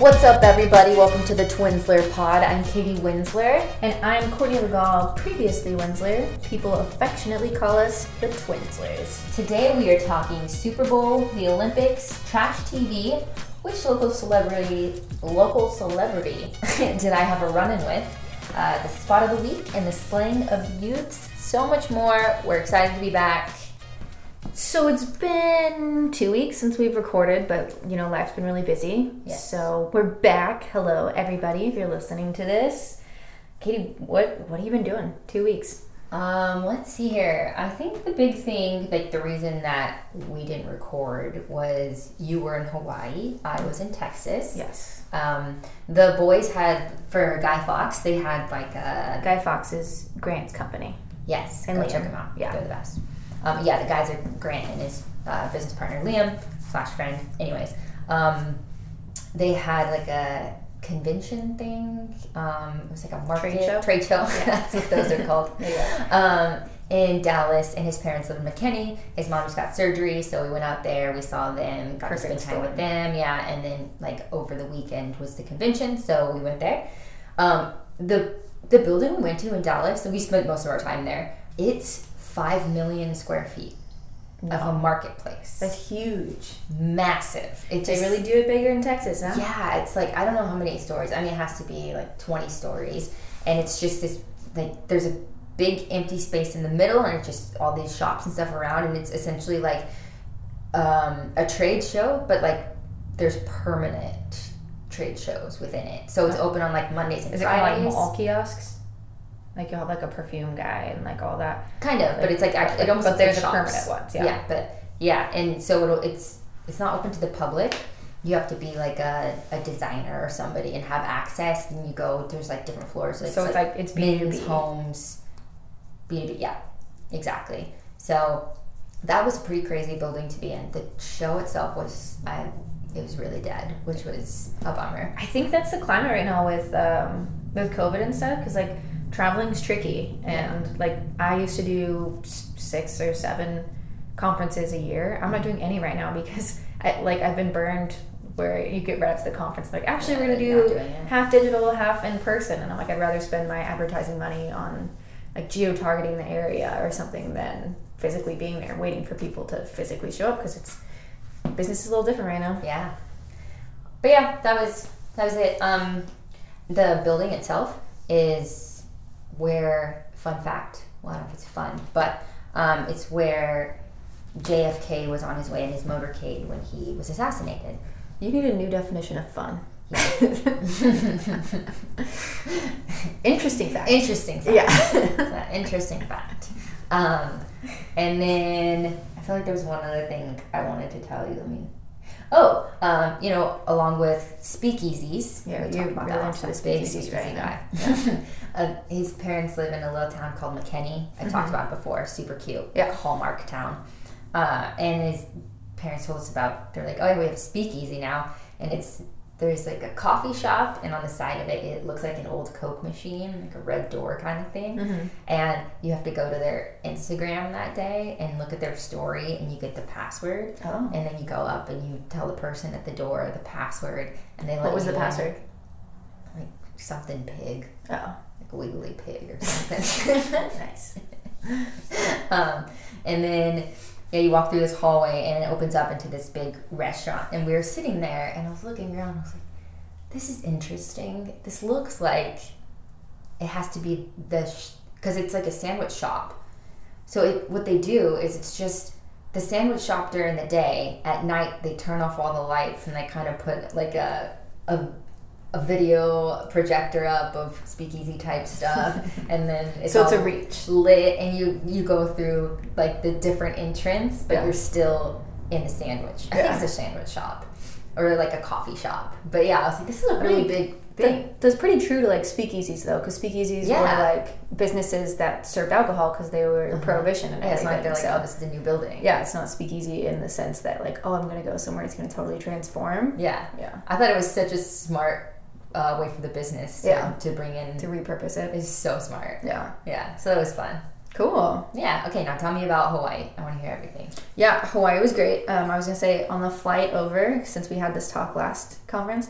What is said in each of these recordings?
What's up, everybody? Welcome to the Twinsler Pod. I'm Katie Winsler. And I'm Courtney Legal, previously Winsler. People affectionately call us the Twinslers. Today we are talking Super Bowl, the Olympics, trash TV, which local celebrity, local celebrity did I have a run-in with, uh, the spot of the week, and the slang of youths. So much more. We're excited to be back. So it's been two weeks since we've recorded, but you know, life's been really busy. Yes. So we're back. Hello, everybody, if you're listening to this. Katie, what what have you been doing? Two weeks. Um, let's see here. I think the big thing, like the reason that we didn't record was you were in Hawaii, I was in Texas. Yes. Um, the boys had for Guy Fox, they had like a Guy Fox's Grant's company. yes, And go Liam. check them out. Yeah. they're the best. Um, yeah, the guys are Grant and his uh, business partner Liam slash friend. Anyways, um, they had like a convention thing. Um, it was like a market Trade show? Trade show. That's what those are called. um, in Dallas, and his parents live in McKinney. His mom just got surgery, so we went out there. We saw them, got Perfect to spend time with them. Yeah, and then like over the weekend was the convention, so we went there. Um, the the building we went to in Dallas, so we spent most of our time there. It's five million square feet of a marketplace. That's huge. massive. It They really do it bigger in Texas, huh? yeah, it's like I don't know how many stories. I mean, it has to be like twenty stories, and it's just this like there's a big empty space in the middle, and it's just all these shops and stuff around, and it's essentially like um, a trade show, but like there's permanent trade shows within it. So it's open on like Mondays and Is it kind of Fridays. like mall kiosks? Like you have like a perfume guy and like all that. Kind of, but it's like actually, it almost But they're like the shops. permanent ones, yeah. but yeah, and so it'll, it's it's not open to the public. You have to be like a, a designer or somebody and have access. And you go, there's like different floors. So it's like it's B men's B. homes, B two B. Yeah, exactly. So that was a pretty crazy building to be in. The show itself was, I, it was really dead, which was a bummer. I think that's the climate right now with um, with COVID and stuff because like traveling's tricky and like I used to do six or seven conferences a year. I'm not doing any right now because I, like I've been burned where you get right up to the conference like actually we're gonna do half digital, half in person, and I'm like I'd rather spend my advertising money on like geo targeting the area or something than physically being there waiting for people to physically show up because it's business is a little different right now. Yeah. But yeah, that was that was it. Um, the building itself is where fun fact. Well, I don't know if it's fun, but um, it's where JFK was on his way in his motorcade when he was assassinated. You need a new definition of fun. Interesting fact. Interesting fact. Yeah. Interesting fact. Um, and then I feel like there was one other thing I wanted to tell you. Let me. Oh, um, you know, along with speakeasies. Yeah, we you're really that into the speakeasies speakeasy right guy. now. uh, his parents live in a little town called McKinney. I talked Mhm. about it before. Super cute. Yeah. Hallmark town. Uh, and his parents told us about. They're like, oh yeah, we have a speakeasy now, and it's there's like a coffee shop, and on the side of it, it looks like an old Coke machine, like a red door kind of thing. Mhm. And you have to go to their Instagram that day and look at their story, and you get the password. Oh. And then you go up and you tell the person at the door the password, and they let What was the in. password? Like something pig, Oh. like wiggly pig or something. Nice. um, and then yeah, you walk through this hallway and it opens up into this big restaurant. And we were sitting there, and I was looking around. I was like, "This is interesting. This looks like it has to be the because it's like a sandwich shop. So it, what they do is it's just the sandwich shop during the day. At night, they turn off all the lights and they kind of put like a a a video projector up of speakeasy type stuff, and then it's so it's a reach. lit and you you go through like the different entrance but Yeah. you're still in the sandwich i Yeah. think it's a sandwich shop or like a coffee shop but yeah i was like this is a really mean, big thing That, that's pretty true to like speakeasies though, because speakeasies Yeah. were like businesses that served alcohol because they were uh-huh. prohibition and yeah, it's not they're like so oh this is a new building yeah, it's not speakeasy in the sense that like oh I'm gonna go somewhere it's gonna totally transform. yeah Yeah. i thought it was such a smart uh, way for the business to, Yeah. to bring in To repurpose it. is so smart Yeah. yeah so it was fun Cool. yeah okay now tell me about hawaii i want to hear everything Yeah, Hawaii was great. Um, I was gonna say on the flight over, since we had this talk last conference,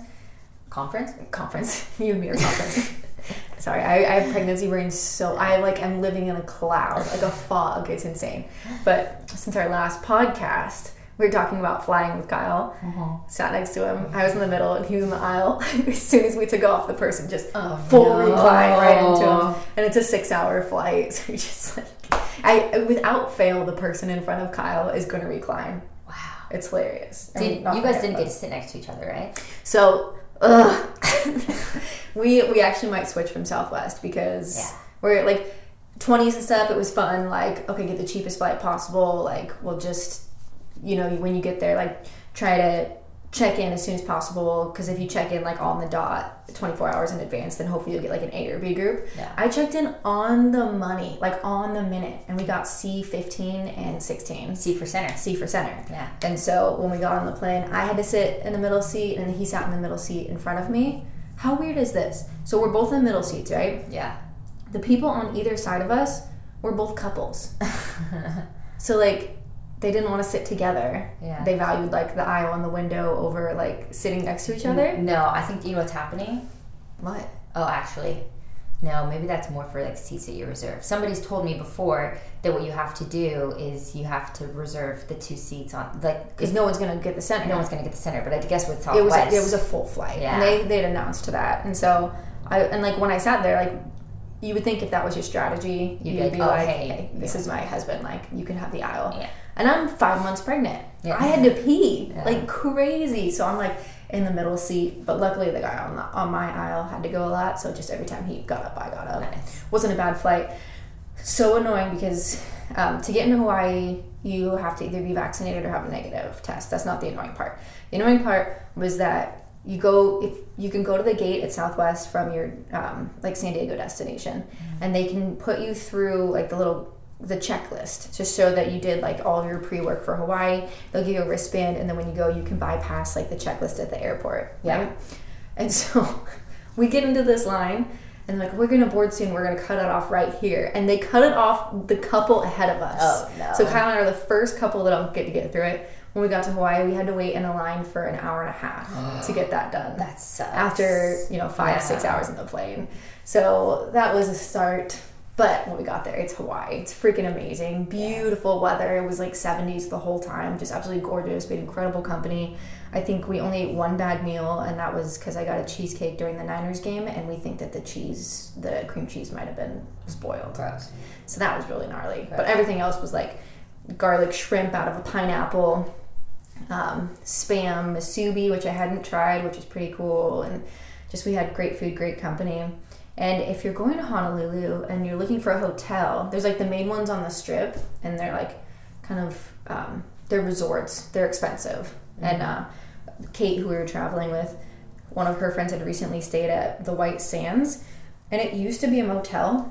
conference. conference. you and me are conference. Sorry, I, I have pregnancy brain so I like I'm living in a cloud, like a fog. It's insane. But since our last podcast, we were talking about flying with Kyle. Uh-huh. Sat next to him. I was in the middle and he was in the aisle. as soon as we took off, the person just Oh, full no. recline right into him. And it's a six hour flight. So we just like I without fail, the person in front of Kyle is gonna recline. Wow. It's hilarious. I mean, you guys didn't get to sit next to each other, right? so, ugh. we we actually might switch from Southwest because Yeah. we're like twenties and stuff. It was fun. Like, okay, get the cheapest flight possible. Like, we'll just you know when you get there, like try to check in as soon as possible because if you check in like on the dot 24 hours in advance then hopefully you'll get like an a or b group Yeah. i checked in on the money like on the minute and we got c15 and 16 C for center. c for center Yeah. and so when we got on the plane, I had to sit in the middle seat and he sat in the middle seat in front of me. How weird is this? So we're both in middle seats, right? Yeah. The people on either side of us were both couples. so like they didn't want to sit together. Yeah. They valued like the aisle and the window over like sitting next to each other. No, I think you know what's happening. What? Oh, actually, no. Maybe that's more for like seats that you reserve. Somebody's told me before that what you have to do is you have to reserve the two seats on like Because no one's gonna get the center. no one's gonna get the center. But I guess with it was Southwest, a, it was a full flight, Yeah. and they they'd announced to that, and so I and like when I sat there, like you would think if that was your strategy, You'd you'd, be like, be "Oh, like, hey, hey, this is my husband, like you can have the aisle, Yeah. And I'm five months pregnant. Yeah. I had to pee Yeah. like crazy, so I'm like in the middle seat, but luckily the guy on the, on my aisle had to go a lot, so just every time he got up, I got up. Nice. Wasn't a bad flight. So annoying because um, to get into Hawaii, you have to either be vaccinated or have a negative test. That's not the annoying part. The annoying part was that you go if you can go to the gate at Southwest from your um, like San Diego destination, and they can put you through like the little the checklist to show that you did like all of your pre-work for Hawaii. They'll give you a wristband, and then when you go, you can bypass like the checklist at the airport. Yeah. Right? And so we get into this line, and like, we're gonna board soon. We're gonna cut it off right here, and they cut it off the couple ahead of us. Oh, no. So Kyle and I are the first couple that don't get to get through it. When we got to Hawaii, we had to wait in a line for an hour and a half to get that done. That sucks. after you know five Yeah. six hours in the plane. So that was a start. But when we got there, it's Hawaii. It's freaking amazing. Beautiful weather. It was like 70s the whole time. Just absolutely gorgeous. We had incredible company. I think we only ate one bad meal, and that was because I got a cheesecake during the Niners game, and we think that the cheese, the cream cheese, might have been spoiled. gross. So that was really gnarly. But everything else was like garlic shrimp out of a pineapple, um, spam musubi, which I hadn't tried, which is pretty cool. And just we had great food, great company. And if you're going to Honolulu and you're looking for a hotel, there's like the main ones on the strip, and they're like kind of um, they're resorts. They're expensive. And uh, Kate, who we were traveling with, one of her friends had recently stayed at the White Sands, and it used to be a motel,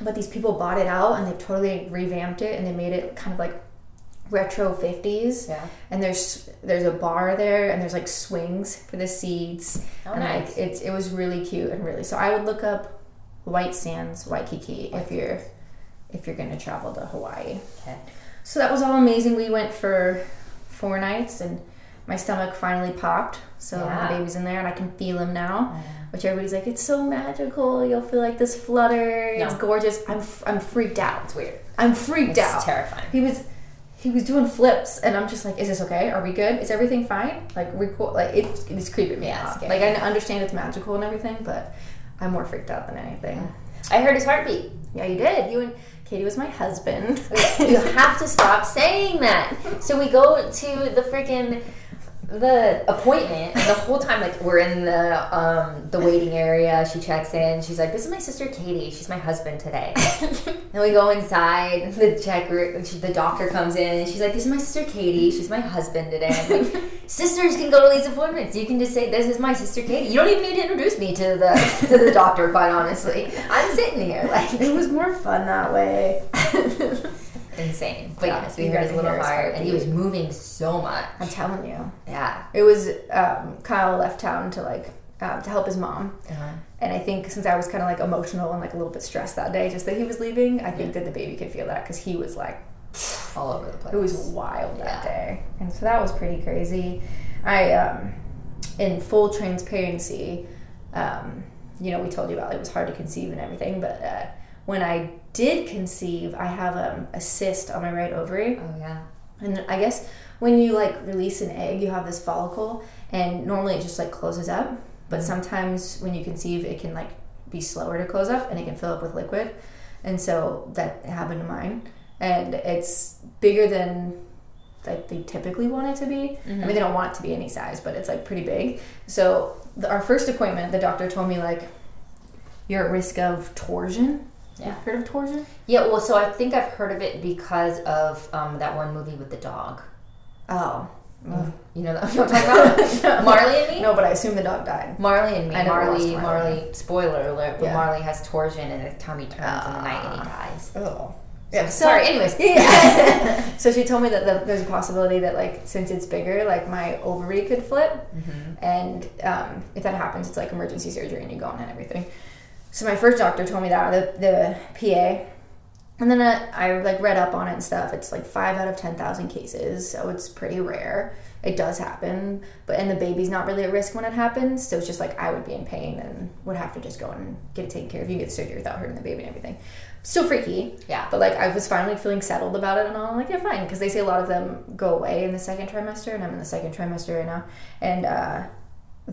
but these people bought it out and they totally revamped it and they made it kind of like retro 50s Yeah. and there's there's a bar there and there's like swings for the seats Oh, and nice. like it's it was really cute and really so i would look up white sands waikiki if you're if you're to travel to hawaii Okay. so that was all amazing we went for four nights and my stomach finally popped so Yeah. my baby's in there and i can feel him now which everybody's like it's so magical you'll feel like this flutter it's gorgeous i'm f- i'm freaked out It's weird. i'm freaked out. It's out terrifying. he was he was doing flips and i'm just like is this okay? Are we good? Is everything fine? Like record like it, it's creeping me Yeah, out. Scary. like i understand it's magical and everything but i'm more freaked out than anything. I heard his heartbeat. yeah you did. You and katie was my husband. You have to stop saying that. So we go to the freaking the appointment the whole time like we're in the um the waiting area she checks in she's like this is my sister katie she's my husband today. Then we go inside the checker she, the doctor comes in and she's like this is my sister katie she's my husband today. Like, sisters can go to these appointments. You can just say this is my sister katie you don't even need to introduce me to the to the doctor quite honestly. I'm sitting here like it was more fun that way insane. But Yeah, yes, we heard his little heart, and he was moving so much. i'm telling you Yeah. it was um, kyle left town to like um, to help his mom Uh-huh. and i think since i was kind of like emotional and like a little bit stressed that day just that he was leaving i think that the baby could feel that because he was like All over the place. It was wild that day, and so that was pretty crazy. I um, in full transparency, um, you know, we told you about it was hard to conceive and everything, but uh, when I did conceive, I have um, a cyst on my right ovary. Oh yeah. And I guess when you like release an egg, you have this follicle, and normally it just like closes up. But sometimes when you conceive, it can like be slower to close up, and it can fill up with liquid. And so that happened to mine, and it's bigger than like they typically want it to be. I mean, they don't want it to be any size, but it's like pretty big. So the, our first appointment, the doctor told me like, you're at risk of torsion. Yeah. Heard of torsion? Yeah, well, so I think I've heard of it because of um, that one movie with the dog. Oh. You know, that, you know what I'm talking about? Marley and me? No, but I assume the dog died. Marley and me. Marley, Marley, Marley. spoiler alert, but Yeah. Marley has torsion and his tummy turns in the night and he Ah. dies. Oh. Yeah, so- sorry, anyways. Yeah. so she told me that the, there's a possibility that like since it's bigger, like my ovary could flip, Mm-hmm. and um, if that happens, it's like emergency surgery and you go on and everything. So my first doctor told me that the the PA, and then I, I like read up on it and stuff. It's like five out of ten thousand cases, so it's pretty rare. It does happen, but and the baby's not really at risk when it happens. So it's just like I would be in pain and would have to just go and get it taken care of. You can get surgery without hurting the baby and everything. Still freaky, Yeah. but like I was finally feeling settled about it, and all. I'm like, yeah, fine, because they say a lot of them go away in the second trimester, and I'm in the second trimester right now. And uh,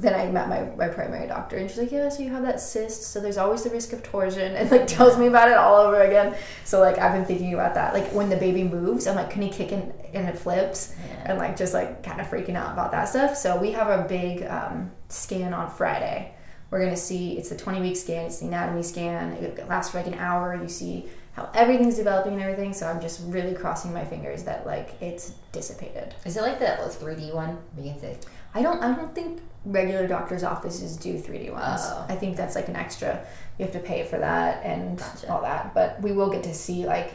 then I met my, my primary doctor, and she's like, yeah, so you have that cyst, so there's always the risk of torsion, and like tells me about it all over again. So like I've been thinking about that. Like when the baby moves, I'm like, can he kick and, and it flips, Yeah. and like just like kind of freaking out about that stuff. So we have a big um, scan on Friday. We're gonna see it's a 20 week scan. It's the anatomy scan. It lasts for like an hour. You see how everything's developing and everything. So I'm just really crossing my fingers that like it's dissipated. Is it like the 3D one? I don't. I don't think regular doctors' offices do 3D ones. Oh. I think that's like an extra. You have to pay for that and Gotcha. all that. But we will get to see like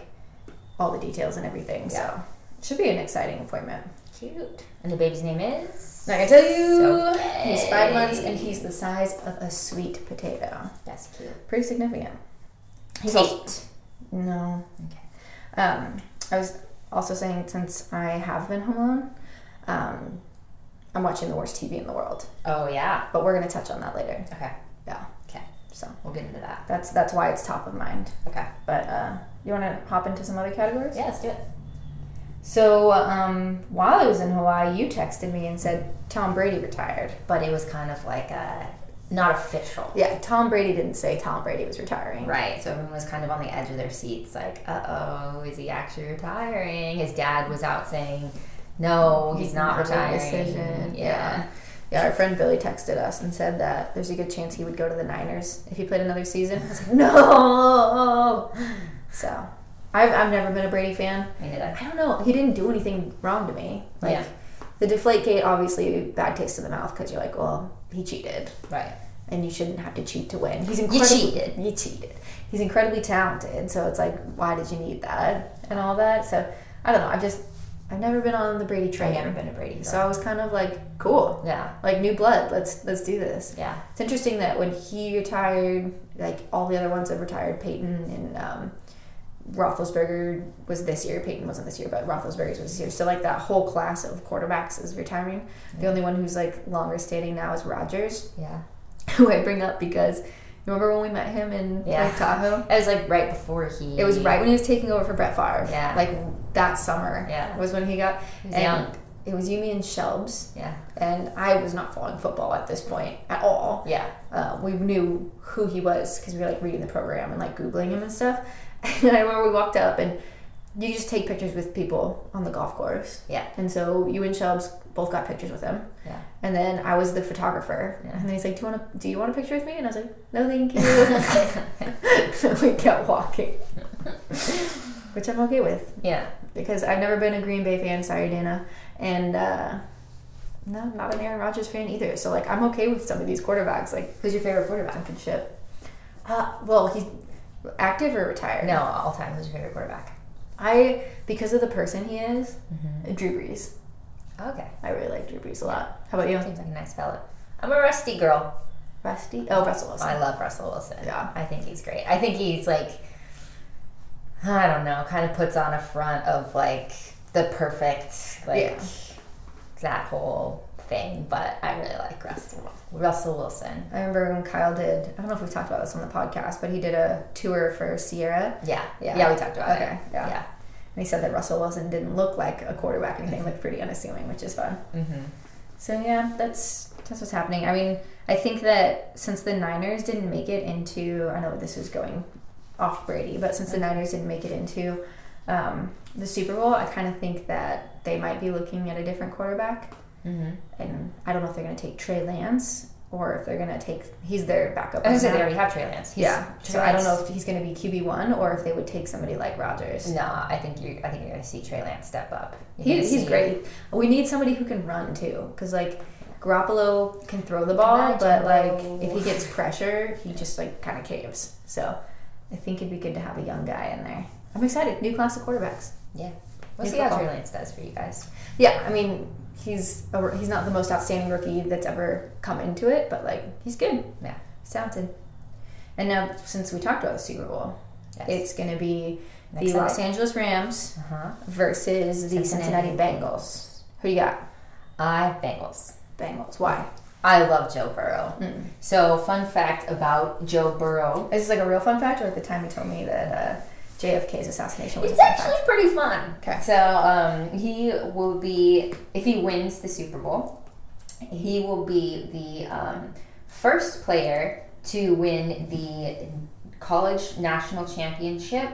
all the details and everything. So it should be an exciting appointment. cute. And the baby's name is? I can tell you, So he's five months and he's the size of a sweet potato. That's cute. Pretty significant. He's Tate. no. Okay. Um, I was also saying since I have been home alone, um, I'm watching the worst TV in the world. Oh, yeah. But we're gonna touch on that later. Okay. Yeah. Okay. So We'll get into that. that's that's why it's top of mind. Okay. But uh, you want to hop into some other categories? Yeah, let's do it. So um, while I was in Hawaii, you texted me and said Tom Brady retired. But it was kind of like a, not official. Yeah, Tom Brady didn't say Tom Brady was retiring. Right, so everyone was kind of on the edge of their seats, like, uh oh, is he actually retiring? His dad was out saying, no, he's, not, not retiring. decision. Yeah. Yeah, our friend Billy texted us and said that there's a good chance he would go to the Niners if he played another season. I was like, no. So, I've, I've never been a Brady fan. Me neither. I don't know. He didn't do anything wrong to me. Like, Yeah. the deflate gate, obviously, bad taste in the mouth because you're like, well, he cheated. Right. And you shouldn't have to cheat to win. He's incredibly, You cheated. You cheated. He's incredibly talented. So it's like, why did you need that and all that? So I don't know. I've just, I've never been on the Brady train. I've never been a Brady. So I was kind of like, cool. yeah. Like new blood. Let's let's do this. Yeah. It's interesting that when he retired, like all the other ones have retired, Peyton and um, Roethlisberger was this year. Peyton wasn't this year, but Roethlisberger's was this year. So like that whole class of quarterbacks is retiring. The only one who's like longer standing now is Rodgers. Yeah. who I bring up because remember when we met him in Yeah. Lake Tahoe? It was like right before he. It was right when he was taking over for Brett Favre. Yeah. Like that summer. Yeah. Was when he got. He and young. It was you, and Shelbs. Yeah. And I was not following football at this point at all. Yeah. uh, we knew who he was because we were like reading the program and like googling him and stuff. And I remember we walked up and you just take pictures with people on the golf course. Yeah. And so you and Shelbs both got pictures with him. Yeah. And then I was the photographer. Yeah. And then he's like, "Do you want to? Do you want a picture with me?" And I was like, "No, thank you." so we kept walking, which I'm okay with Yeah. because I've never been a Green Bay fan. Sorry, Dana. And uh, no, not an Aaron Rodgers fan either. So like, I'm okay with some of these quarterbacks. Like Who's your favorite quarterback? fucking Ship. Uh, well, he's active or retired? No, all time. Who's your favorite quarterback? I because of the person he is, Mm-hmm. Drew Brees. Okay. I really like Drew Brees a lot. How about you? Seems like a nice fella. I'm a rusty girl. Rusty? Oh, Russell Wilson. I love Russell Wilson. Yeah. I think he's great. I think he's like, I don't know, kind of puts on a front of like the perfect, like Yeah. that whole thing, but I really like Russell Russell Wilson. I remember when Kyle did. I don't know if we've talked about this on the podcast, but he did a tour for Sierra. Yeah, Yeah. yeah, we talked about Okay, it. yeah. yeah. And he said that Russell Wilson didn't look like a quarterback or anything, looked pretty unassuming, which is fun. Mm-hmm. So yeah, that's that's what's happening. I mean, I think that since the Niners didn't make it into, I know this is going off Brady, but since the Niners didn't make it into um, the Super Bowl, I kind of think that they might be looking at a different quarterback. Mm-hmm. And I don't know if they're going to take Trey Lance or if they're going to take he's their backup. I was say they already have Trey Lance. He's- yeah. Trey So I don't know if he's going to be QB one or if they would take somebody like Rodgers. No, I think you. I think you're gonna see Trey Lance step up. He, he's great. We need somebody who can run too, because like Garoppolo can throw the ball, Imagine, but like if he gets pressure, he just like kind of caves. So I think it'd be good to have a young guy in there. I'm excited. New class of quarterbacks. Yeah. We'll New see how. Trey Lance does for you guys. Yeah, I mean he's a, he's not the most outstanding rookie that's ever come into it, but like he's good. Yeah. He's talented. And now since we talked about the Super Bowl, Yes. it's going to be Next the Los Angeles Rams Uh huh. versus the Cincinnati, Cincinnati Bengals. Who you got? I Bengals. Bengals. Why? I love Joe Burrow. Mm. So, fun fact about Joe Burrow. Is this like a real fun fact, or at the time you told me that uh, JFK's assassination was It's actually fact? pretty fun. Okay. So, um, he will be, if he wins the Super Bowl, he will be the um, first player to win the college national championship,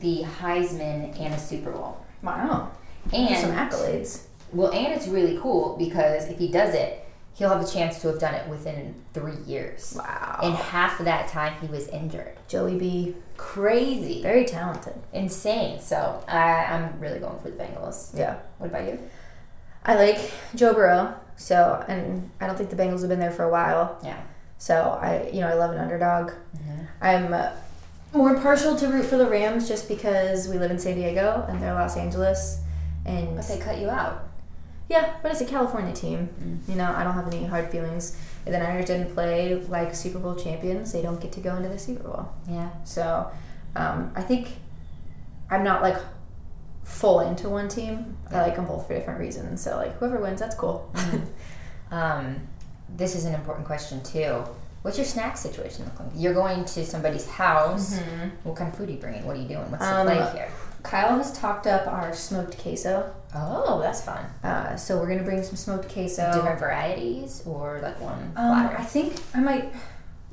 the Heisman, and a Super Bowl. Wow. And some accolades. Well, and it's really cool because if he does it, he'll have a chance to have done it within three years. Wow. And half of that time he was injured. Joey B, Crazy. very talented. Insane. So I, I'm really going for the Bengals. Yeah. What about you? I like Joe Burrow. So, and I don't think the Bengals have been there for a while. Yeah. So I, you know, I love an underdog. Mhm. I'm uh, more partial to root for the Rams just because we live in San Diego and they're Los Angeles, and But they cut you out. yeah, but it's a California team. Mm. You know, I don't have any hard feelings. If the Niners didn't play like Super Bowl champions, they don't get to go into the Super Bowl. Yeah. So um, I think I'm not like full into one team. I like them both for different reasons. So like whoever wins, that's cool. Um, this is an important question too. What's your snack situation look like? You're going to somebody's house. What kind of food are you bringing? What are you doing? What's Um, the play here? Kyle has talked up our smoked queso. Oh, that's fun. Uh, so we're gonna bring some smoked queso. Different varieties or like one Um, platter? I think I might,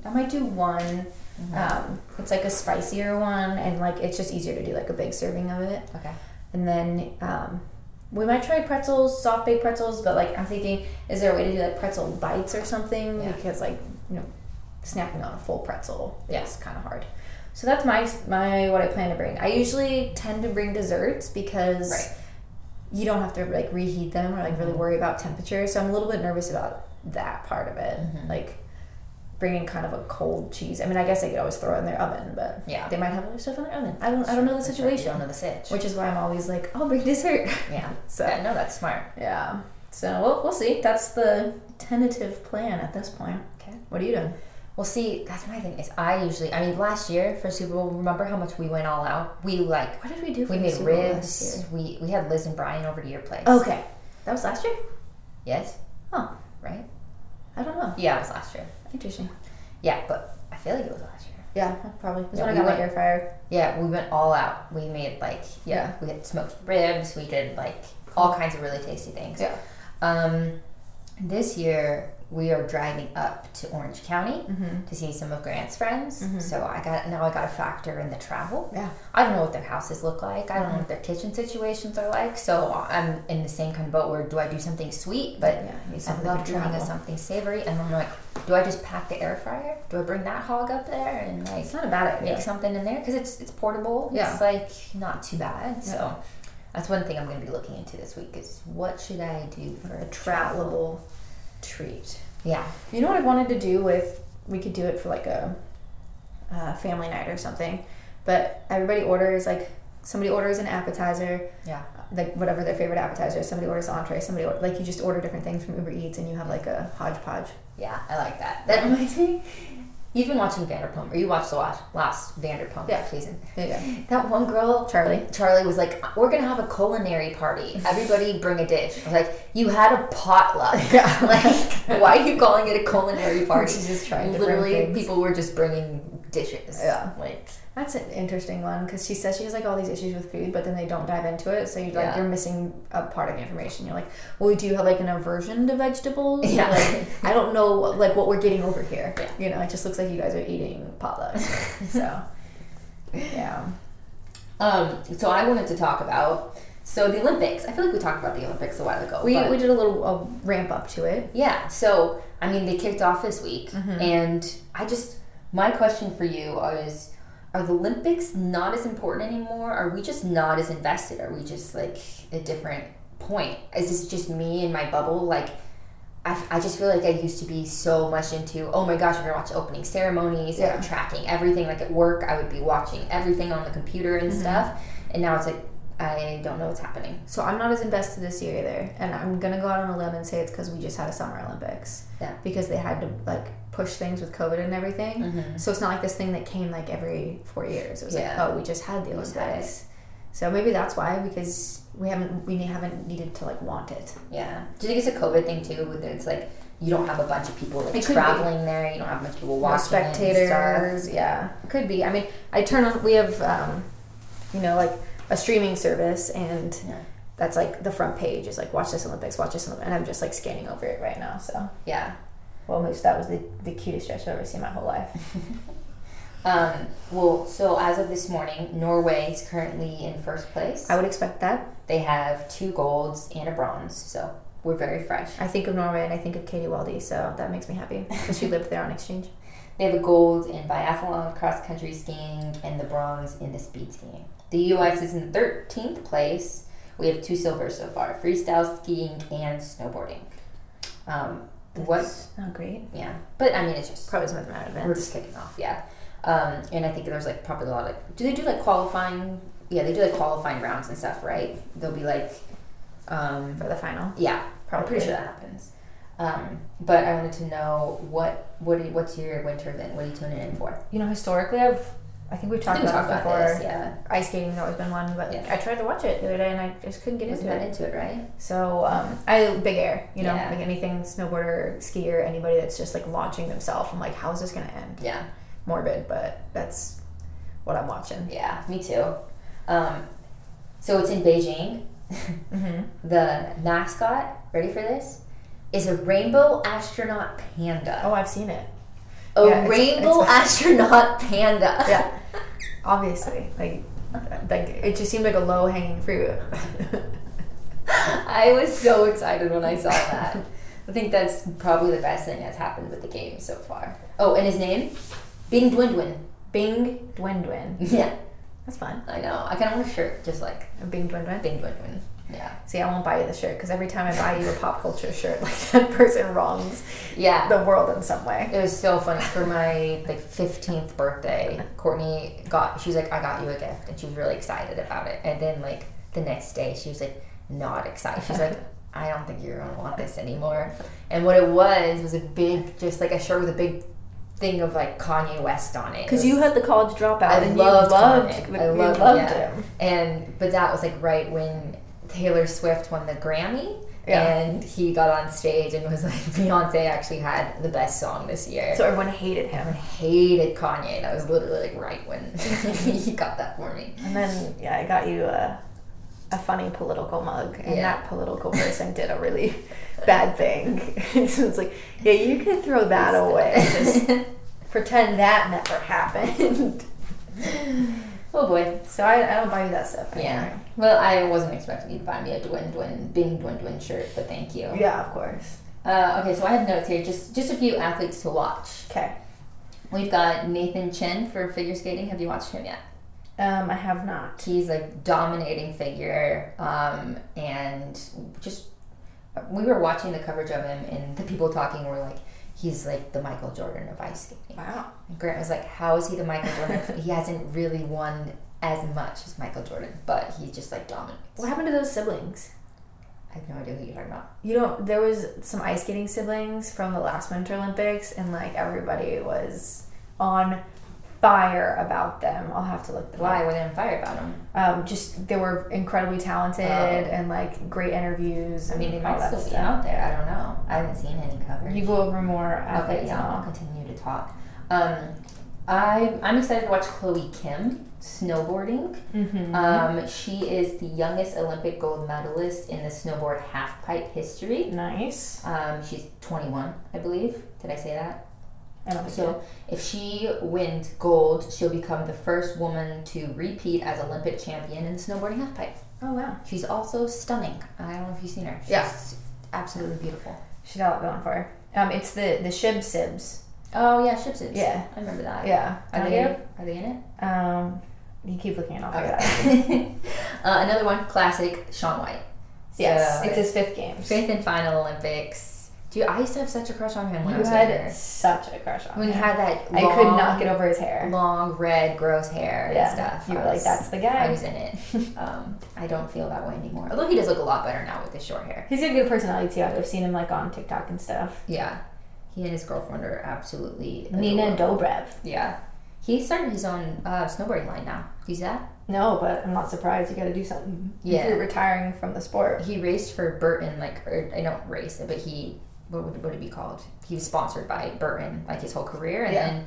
I might do one. Um, it's like a spicier one, and like it's just easier to do like a big serving of it. okay. And then um, we might try pretzels, soft baked pretzels. But like I'm thinking, is there a way to do like pretzel bites or something? Yeah. Because like you know, snacking on a full pretzel Yeah. is kind of hard. So that's my my what I plan to bring. I usually tend to bring desserts because Right. you don't have to like reheat them or like really Mhm. worry about temperature. So I'm a little bit nervous about that part of it. Mhm. Like bringing kind of a cold cheese. I mean, I guess I could always throw it in their oven, but Yeah. they might have other stuff in their oven. I don't. I don't know the That's right. You situation, don't know the sitch. which is why I'm always like, I'll bring dessert. yeah. So Yeah, no, that's smart. yeah. So we'll, we'll see. That's the tentative plan at this point. Okay. What are you doing? Well, see, that's my thing. Is I usually, I mean, last year for Super Bowl, remember how much we went all out? We like, What did we do? For we made Super Bowl last ribs. year? We we had Liz and Brian over to your place. Okay, that was last year. Yes. Oh, Right. I don't know. Yeah, it was last year. Interesting. Yeah, but I feel like it was last year. Yeah, probably. Was Yeah, when I we got my went- air fryer. Yeah, we went all out. We made like yeah, we had smoked ribs. We did like all kinds of really tasty things. Yeah. Um, this year we are driving up to Orange County Mm-hmm. to see some of Grant's friends. Mhm. So I got now I got to factor in the travel. Yeah. I don't know what their houses look like. I don't know Mhm. what their kitchen situations are like. So I'm in the same kind of boat where do I do something sweet, but yeah, I something love doing something savory, and I'm like, do I just pack the air fryer? Do I bring that hog up there and like It's not a bad idea. make something in there because it's it's portable. Yeah. It's like not too bad. Yeah. So that's one thing I'm going to be looking into this week is what should I do for a travel? travelable treat. Yeah. You know what I wanted to do with? We could do it for like a, uh family night or something, but everybody orders like somebody orders an appetizer, Yeah. like whatever their favorite appetizer. is. Somebody orders entree. Somebody like you just order different things from Uber Eats, and you have like a hodgepodge. Yeah, I like that. That reminds me. You've been watching Vanderpump, or you watched the last, last Vanderpump Yeah. season. Yeah. That one girl, Charlie. Charlie, was like, "We're gonna have a culinary party. Everybody bring a dish." I was like, "You had a potluck. Yeah. like, why are you calling it a culinary party?" She's just trying Literally, people were just bringing dishes. Yeah. like That's an interesting one because she says she has like all these issues with food, but then they don't dive into it. So you like Yeah. you're missing a part of the information. You're like, well, do you have like an aversion to vegetables? Yeah. Like, I don't know like what we're getting over here. Yeah. You know, it just looks like you guys are eating potluck. so, yeah. Um, so I wanted to talk about so the Olympics. I feel like we talked about the Olympics a while ago. We, we did a little ramp up to it. yeah. So I mean, they kicked off this week, Mhm. and I just my question for you is: Are the Olympics not as important anymore? Are we just not as invested? Are we just like a different point? Is this just me in my bubble? Like. I, I just feel like I used to be so much into, oh my gosh, I'm gonna watch opening ceremonies, Yeah. I'm tracking everything. Like at work, I would be watching everything on the computer and Mhm. stuff. And now it's like, I don't know what's happening. So I'm not as invested this year either, and I'm gonna go out on a limb and say it's because we just had a summer Olympics. Yeah. Because they had to like push things with COVID and everything. Mm-hmm. So it's not like this thing that came like every four years. It was Yeah. like, oh, we just had the Olympics. So maybe that's why because we haven't we haven't needed to like want it. Yeah. Do you think it's a COVID thing too? With it's like you don't have a bunch of people like could be. traveling there. You don't have of people watching spectators, yeah, could be. I mean, I turn on. We have, um, you know, like a streaming service, and. Yeah. that's like the front page is like watch this Olympics, watch this Olympics, and I'm just like scanning over it right now. So, Yeah. Well, Moose, that was the the cutest stretch I've ever seen in my whole life. Um, well, so as of this morning, Norway is currently in first place. I would expect that. They have two golds and a bronze, so we're very fresh. I think of Norway and I think of Katie Weldy, so that makes me happy because she lived there on exchange. They have a gold in biathlon, cross country skiing, and the bronze in the speed skiing. The U.S. is in 13th place. We have two silvers so far: freestyle skiing and snowboarding. Um, what? Not great. Yeah, but I mean, it's just Probably some of them out of we're just kicking off. Yeah, um, and I think there's like probably a lot of like, do they do like qualifying? Yeah, they do like qualifying rounds and stuff, right? They'll be like, um, for the final. yeah, I'm Probably. pretty sure that happens. Um, but I wanted to know what what you, what's your winter event? What are you tuning in for? You know, historically, I've I think we've talked we about, talked it about before. this. Yeah, Ice skating's always been one, but Yeah. I tried to watch it the other day and I just couldn't get into it. into it, right? So um, I big air, you know, Yeah. like anything snowboarder, skier, anybody that's just like launching themselves. I'm like, how is this gonna end? Yeah, Morbid, but that's what I'm watching. yeah, me too. Um, so it's in Beijing. Mm-hmm. The mascot, ready for this, is a rainbow astronaut panda. Oh, I've seen it. A Yeah, it's- rainbow it's- astronaut panda. Yeah, obviously, like, like it just seemed like a low hanging fruit. I was so excited when I saw that. I think that's probably the best thing that's happened with the game so far. Oh, and his name? Bing Dwen Dwen. Bing Dwen Dwen. Yeah, That's fun. I know. I kind of want a shirt just like A Bing Dwen Dwen. Bing Dwen Dwen. Yeah. See, I won't buy you the shirt because every time I buy you a pop culture shirt, like that person wrongs Yeah. the world in some way. It was so funny. For my like fifteenth birthday, Courtney got she was like, I got you a gift and she was really excited about it. And then like the next day she was like not excited. She's like, I don't think you're gonna want this anymore. And what it was was a big just like a shirt with a big thing of like Kanye West on it. Because you had the college dropout I and loved you loved, Kanye. I loved- loved yeah. him. and but that was like right when Taylor Swift won the Grammy. Yeah. And he got on stage and was like, Beyonce actually had the best song this year. So everyone hated him. him. hated Kanye. That was literally like right when he got that for me. And then, yeah, I got you a, a funny political mug, and Yeah. that political person did a really bad thing. so it's like, yeah, you could throw that away. Just pretend that never happened. Oh boy. so I, I don't buy you that stuff. Yeah. Well, I wasn't expecting you to buy me a Dwen Dwen Bing Dwen Dwen shirt, but thank you. Yeah, of course. Uh, okay, so I have notes here. Just just a few athletes to watch. Okay. We've got Nathan Chen for figure skating. Have you watched him yet? Um, I have not. He's like dominating figure, um, and just we were watching the coverage of him, and the people talking were like, he's like the Michael Jordan of ice skating. Wow. And Grant was like, how is he the Michael Jordan? he hasn't really won as much as Michael Jordan, but he just like dominates. What happened to those siblings? I have no idea who you're talking about. You know, there was some ice skating siblings from the last Winter Olympics, and like everybody was on fire about them. I'll have to look them Why up. were they on fire about them? Um, just they were incredibly talented Oh. and like great interviews. I mean, they might still be stuff. out there. I don't know. I haven't seen any coverage. You go over more Okay, yeah, I'll continue to talk. Um, I I'm excited to watch Chloe Kim snowboarding. Mm-hmm. Um, she is the youngest Olympic gold medalist in the snowboard half pipe history. nice. Um, she's 21, I believe. Did I say that? So, if she wins gold, she'll become the first woman to repeat as Olympic champion in the snowboarding halfpipe. Oh wow, She's also stunning. I don't know if you've seen her. She's Yeah. absolutely beautiful. She's got a lot going for her. Um, it's the the Shib Sibs. Oh yeah, Shib Sibs. Yeah. I remember that. Yeah. Are they you? are they in it? Um, you keep looking at it up. Okay. uh, another one, classic, Shaun White. Yes, it's his fifth games. fifth and final Olympics. Dude, I used to have such a crush on him when I was had younger. such a crush on him. When he had that I could not get over his hair. long red gross hair Yeah, and stuff. you were I like, "That's the guy. I was in it. Um, I don't feel that way anymore. Although he does look a lot better now with his short hair. He's got a good personality too. I've seen him like on TikTok and stuff. Yeah, he and his girlfriend are absolutely Nina adorable. Dobrev. Yeah, he started his own uh, snowboarding line now. Do you see that? No, but I'm not surprised. You got to do something. Yeah. If you're retiring from the sport. He raced for Burton, like or I don't race but he what would what would it be called? He was sponsored by Burton like his whole career, and Yeah.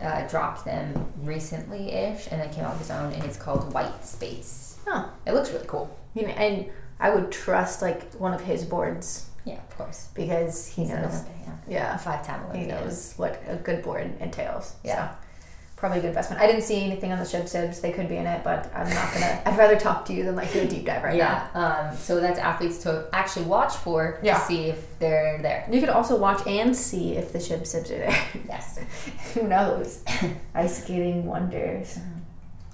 then uh, dropped them recently ish, and then came out with his own, and it's called White Space. Huh. It looks really cool. You know, and I would trust like one of his boards Yeah, of course. because he He's knows. Olympic, yeah. Yeah. A five-time He Olympian. knows what a good board entails. Yeah. So, probably a good investment. I didn't see anything on the Shib Sibs. They could be in it, but I'm not gonna. I'd rather talk to you than like do a deep dive right Yeah. Um, so that's athletes to actually watch for Yeah. to see if they're there. You could also watch and see if the Shib Sibs are there. Yes. Who knows? Ice skating wonders.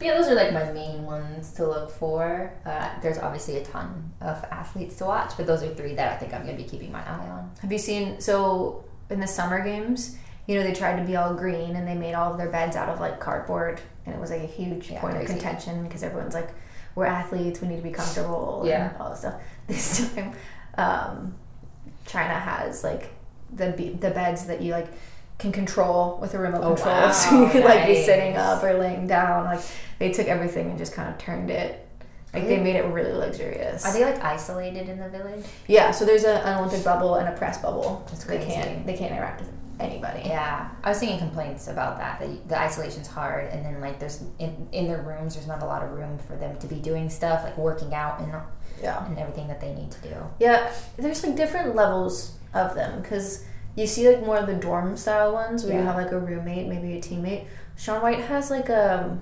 Yeah, those are like my main ones to look for. Uh, there's obviously a ton of athletes to watch, but those are three that I think I'm going to be keeping my eye on. Have you seen so in the summer games? You know they tried to be all green and they made all of their beds out of like cardboard, and it was like a huge Yeah, point crazy. of contention because everyone's like, "We're athletes, we need to be comfortable," Yeah. and all this stuff. This time, um, China has like the the beds that you like can control with a remote Oh, control, wow, so you could like be sitting up or laying down. Like they took everything and just kind of turned it. Like they made it really luxurious. Are they like isolated in the village? Yeah, so there's a, an Olympic bubble and a press bubble. That's they can't they can't interact with anybody. Yeah, I was seeing complaints about that. That the isolation's hard, and then like there's in in their rooms, there's not a lot of room for them to be doing stuff like working out and Yeah. and everything that they need to do. Yeah, there's like different levels of them because you see like more of the dorm style ones where you have like a roommate, maybe a teammate. Shaun White has like a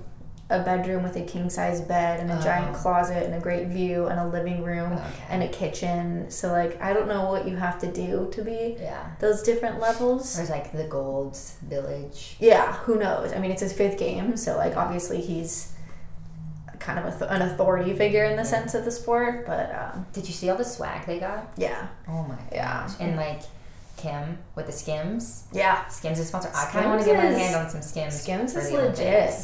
a bedroom with a king size bed and a Oh. giant closet and a great view and a living room Okay. and a kitchen. So like I don't know what you have to do to be Yeah. those different levels. There's like the Golds Village. Yeah, who knows? I mean, it's his fifth game, so like obviously he's kind of a th- an authority figure in the sense of the sport. But um, Did you see all the swag they got? yeah, Oh my Yeah. gosh! And like Kim with the Skims. yeah. Skims is sponsor. I kind of want to get my hand on some Skims. Skims is legit.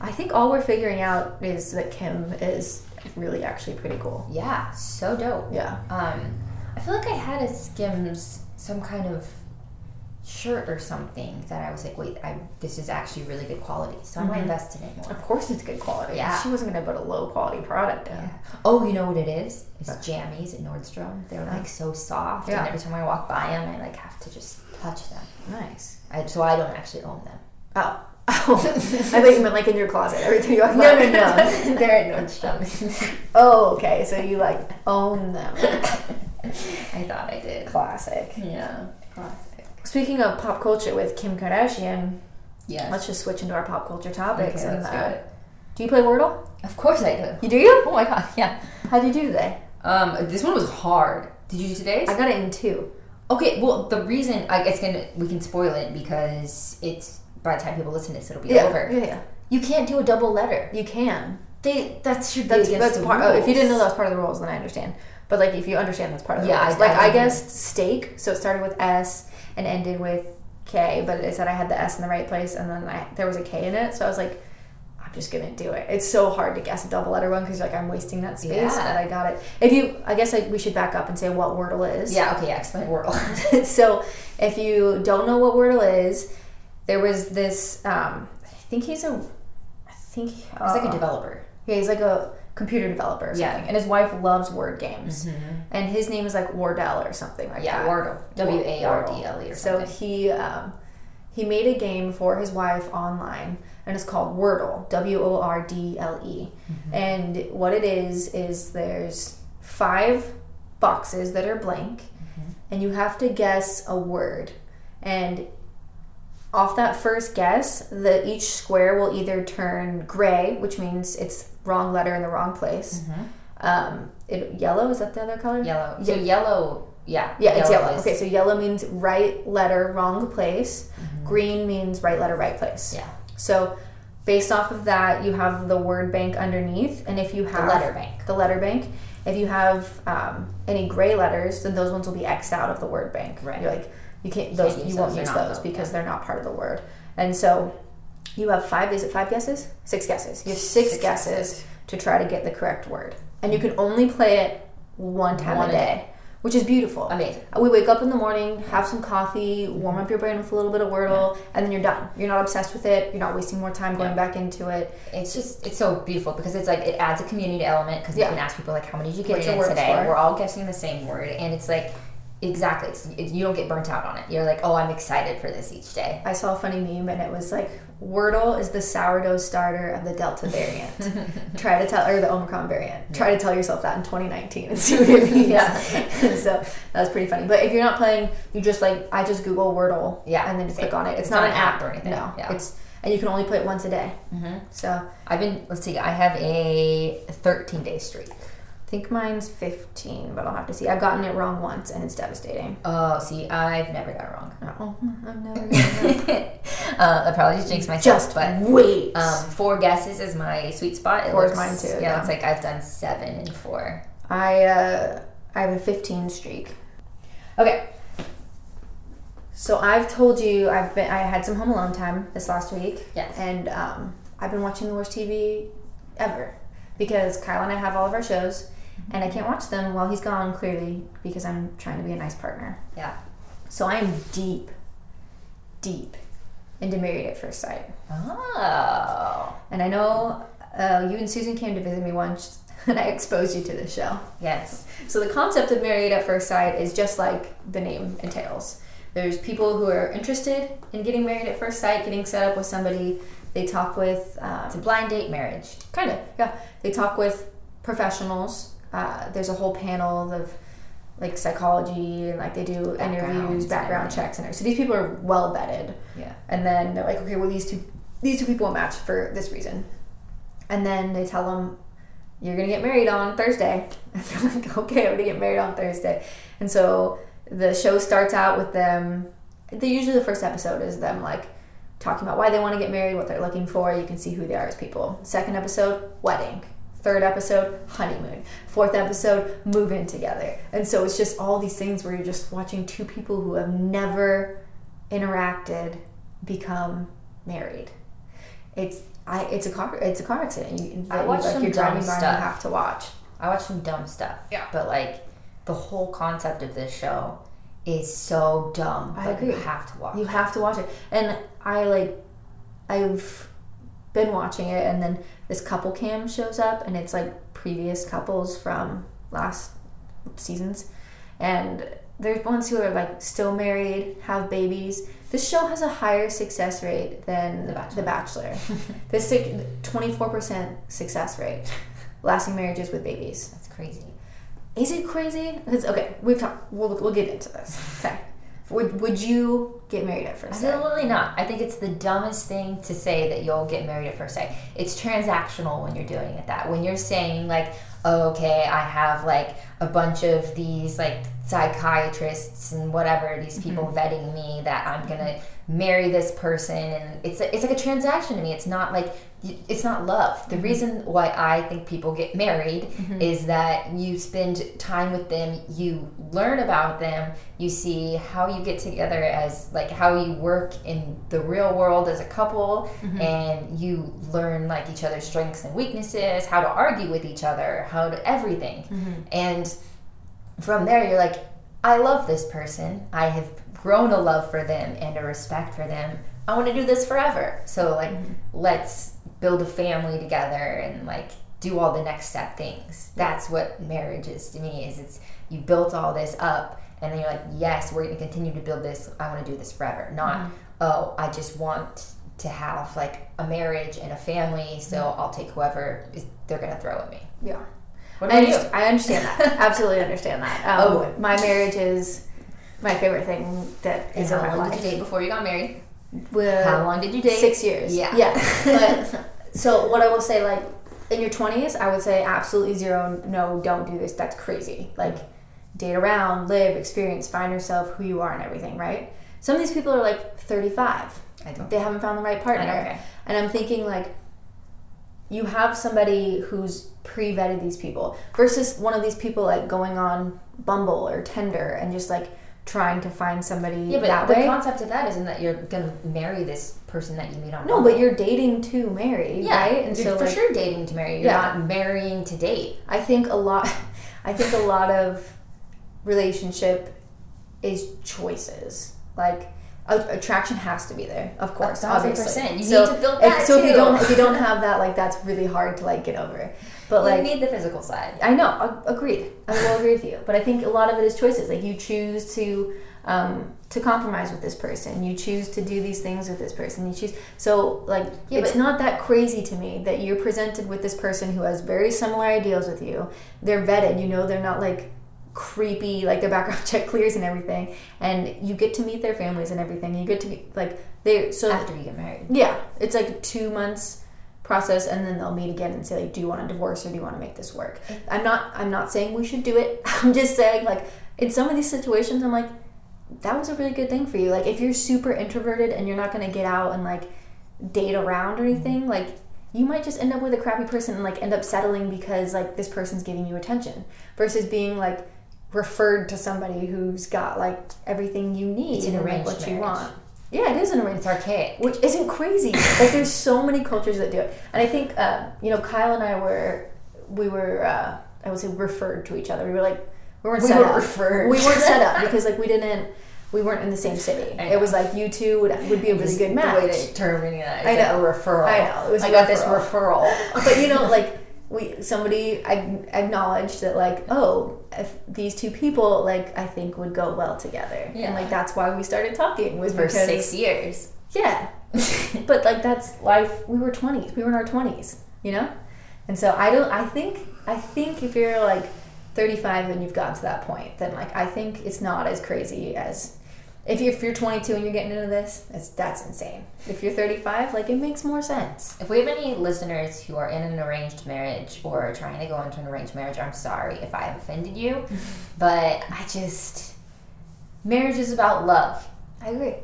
I think all we're figuring out is that Kim is really actually pretty cool. Yeah, so dope. Yeah. Um, I feel like I had a Skims some kind of shirt or something that I was like, wait, I this is actually really good quality, so I'm mm-hmm. gonna invest in it more. Of course, it's good quality. Yeah. she wasn't gonna put a low quality product in. Yeah. Oh, you know what it is? It's What? jammies at Nordstrom. They're like so soft, Yeah. and every time I walk by them, I like have to just touch them. Nice. I, so I don't actually own them. Oh. I thought you meant like in your closet every time you walk by. No, no, no. They're at Nordstrom. oh, okay. So you like own them. I thought I did. Classic. Yeah. Speaking of pop culture with Kim Kardashian, Yeah. let's just switch into our pop culture topics. Okay, and, let's do uh, it. Do you play Wordle? Of course I do. You do you? Oh my god, yeah. How'd you do today? Um, this one was hard. Did you do today's? I got it in two. Okay, well, the reason I guess gonna we can spoil it because it's by the time people listen to this, it'll be Yeah, over. yeah, yeah. You can't do a double letter. You can. They that should That's that's the part. Oh, if you didn't know rules. that was part of the rules, then I understand. But like, if you understand that's part of the Yeah, rules. I- like I I, guessed steak, so it started with S and ended with K, but it said I had the S in the right place, and then I, there was a K in it, so I was like, I'm just gonna do it. It's so hard to guess a double letter one because like I'm wasting that space, Yeah. but I got it. If you, I guess like we should back up and say what Wordle is. Yeah. Okay. Yeah. Explain Wordle. so if you don't know what Wordle is, there was this. Um, I think he's a. I think He's like a uh, developer. Yeah, he's like a computer developer or something. Yeah. And his wife loves word games. And his name is like Wardell or something like Yeah, that. Wardle. W A R D L E or So he um, he made a game for his wife online and it's called Wordle. W O R D L E. Mm-hmm. And what it is is there's five boxes that are blank Mm-hmm. and you have to guess a word. And off that first guess, the each square will either turn gray, which means it's wrong letter in the wrong place. Um, it, yellow is that the other color? Mm-hmm. Yellow. So yellow, yeah. Yeah, it's yellow. is- Okay, so yellow means right letter, wrong place. Green means right letter, right place. Yeah. So, based off of that, you have the word bank underneath, and if you have letter bank. the letter bank. If you have um, any gray letters, then those ones will be xed out of the word bank. Right. You're like you can't those Can't you won't use they're those because yeah. they're not part of the word. And so you have five. Is it five guesses? Six guesses. You have six, Six guesses, guesses. to try to get the correct word, and you can only play it one time One a day, which is beautiful. Amazing. Uh, we wake up in the morning, have some coffee, warm up your brain with a little bit of Wordle, and then you're done. You're not obsessed with it. You're not wasting more time going Yeah. back into it. It's just it's so beautiful because it's like it adds a community element because Yeah. you can ask people like how many did you get your in word today? score? We're all guessing the same word and it's like exactly it's, it, you don't get burnt out on it. You're like oh I'm excited for this each day. I saw a funny meme and it was like Wordle is the sourdough starter of the Delta variant. Try to tell or the Omicron variant. Try to tell yourself that in 2019 and see what it means. Yeah. so that was pretty funny. But if you're not playing, you just like I just Google Wordle. Yeah. And then just click on it. It's, It's not, not an app or anything. No. Yeah. It's and you can only play it once a day. Mm-hmm. So I've been let's see I have a 13 day streak. I think mine's 15, but I'll have to see. I've gotten it wrong once and it's devastating. Oh see I've never got it wrong. Oh, I've never gotten it. uh, I probably just jinxed myself, Just but wait. um, four guesses is my sweet spot. It Four is looks- mine too, Yeah, yeah. it's like I've done seven and four. I uh, I have a 15 streak. Okay. So I've told you I've been I had some Home Alone time this last week. Yes. And um, I've been watching the worst TV ever because Kyle and I have all of our shows, and I can't watch them while he's gone. Clearly, because I'm trying to be a nice partner. Yeah. So I am deep, deep into Married at First Sight. Oh. And I know uh, you and Susan came to visit me once, and I exposed you to this show. Yes. So the concept of married at first sight is just like the name entails. There's people who are interested in getting married at first sight, getting set up with somebody. They talk with, It's a um, blind date marriage. kind of, yeah. They talk with professionals. Uh, there's a whole panel of like psychology and like they do interviews, background checks, and. So these people are well vetted. Yeah. And then they're like, okay, well these two these two people will match for this reason. And then they tell them, you're gonna get married on Thursday. And they're like, okay, I'm gonna get married on Thursday. And so the show starts out with them. They usually the first episode is them like talking about why they want to get married, what they're looking for. You can see who they are as people. Second episode, wedding. Third episode, honeymoon. Fourth episode, move in together. And so it's just all these things where you're just watching two people who have never interacted become married. It's I it's a car it's a car accident. You, I watched like some you're dumb stuff. you have to watch. I watch some dumb stuff. Yeah. But like the whole concept of this show is so dumb. I but you have to watch. You have to watch it. And I like I've been watching it and then this couple cam shows up and it's like previous couples from last seasons and there's ones who are like still married, have babies. This show has a higher success rate than The The Bachelor. Bachelor. this twenty four percent success rate, lasting marriages with babies. That's crazy. Is it crazy? It's, okay, we've talked. We'll, we'll get into this. Okay, would would you get married at first sight? Absolutely not. I think it's the dumbest thing to say that you'll get married at first sight. It's transactional when you're doing it that. When you're saying like, oh, okay, I have like a bunch of these like psychiatrists and whatever these people mm-hmm. vetting me that I'm gonna marry this person and it's it's like a transaction to me. It's not like it's not love. The mm-hmm. reason why I think people get married mm-hmm. is that you spend time with them, you learn about them, you see how you get together as like how you work in the real world as a couple mm-hmm. and you learn like each other's strengths and weaknesses, how to argue with each other, how to everything. And from there you're like I love this person. I have grown a love for them and a respect for them I want to do this forever. So like, mm-hmm. let's build a family together and like do all the next step things. That's what marriage is to me. Is it's you built all this up, and then you're like, yes, we're going to continue to build this. I want to do this forever. Not, mm-hmm. oh, I just want to have like a marriage and a family, so mm-hmm. I'll take whoever is, they're going to throw at me. Yeah. What I, about you? underst- I understand that. Absolutely understand that. Oh, um, Oh. My marriage is my favorite thing that is in how my long life. did you date before you got married? With How long did you date? Six years. Yeah. Yeah. But so what I will say, like in your twenties, I would say absolutely zero. No, don't do this. That's crazy. Like date around, live, experience, find yourself, who you are, and everything. Right. Some of these people are like thirty-five. I don't. They haven't found the right partner. Okay. And I'm thinking like you have somebody who's pre-vetted these people versus one of these people like going on Bumble or Tinder and just like trying to find somebody Yeah, but that the way. concept of that isn't that you're gonna marry this person that you meet on. no, but you're dating to marry, yeah, right? And you're so for like, sure dating to marry. You're Yeah. not marrying to date. I think a lot I think a lot of relationship is choices. Like attraction has to be there, of course. obviously. You so need to build if, that So if you don't if you don't have that, like that's really hard to like get over. But like you need the physical side. I know, a- agreed. I will agree with you. But I think a lot of it is choices. Like you choose to um, to compromise with this person. You choose to do these things with this person. You choose. So like Yeah, it's not that crazy to me that you're presented with this person who has very similar ideals with you. They're vetted. You know, they're not like creepy. Like their background check clears and everything. And you get to meet their families and everything. You get to be like they. So After you get married. yeah, it's like two months process, and then they'll meet again and say like, "Do you want a divorce or do you want to make this work?" I'm not. I'm not saying we should do it. I'm just saying like in some of these situations, I'm like, that was a really good thing for you. Like if you're super introverted and you're not gonna get out and like date around or mm-hmm. anything, like you might just end up with a crappy person and like end up settling because like this person's giving you attention versus being like referred to somebody who's got like everything you need It's an and like what you want. Yeah, it is an arranged It's archaic. which isn't crazy. like there's so many cultures that do it, and I think uh, you know Kyle and I were we were uh, I would say referred to each other. We were like we weren't We set were up. referred. We weren't set up because like we didn't we weren't in the same city. It was like you two would would be a really good match. The way they terminating that. I like know. a referral. I know, it was I a got this referral. but you know like we somebody ag- acknowledged that like oh if these two people like I think would go well together. Yeah. and like that's why we started talking was For because six years. yeah. But like that's life. We were 20s we were in our 20s you know? And so i don't i think i think if you're like 35 and you've gotten to that point then like i think it's not as crazy as if you're, if you're 22 and you're getting into this that's that's insane if you're 35 like it makes more sense If we have any listeners who are in an arranged marriage or are trying to go into an arranged marriage, I'm sorry if I have offended you, but I just marriage is about love. i agree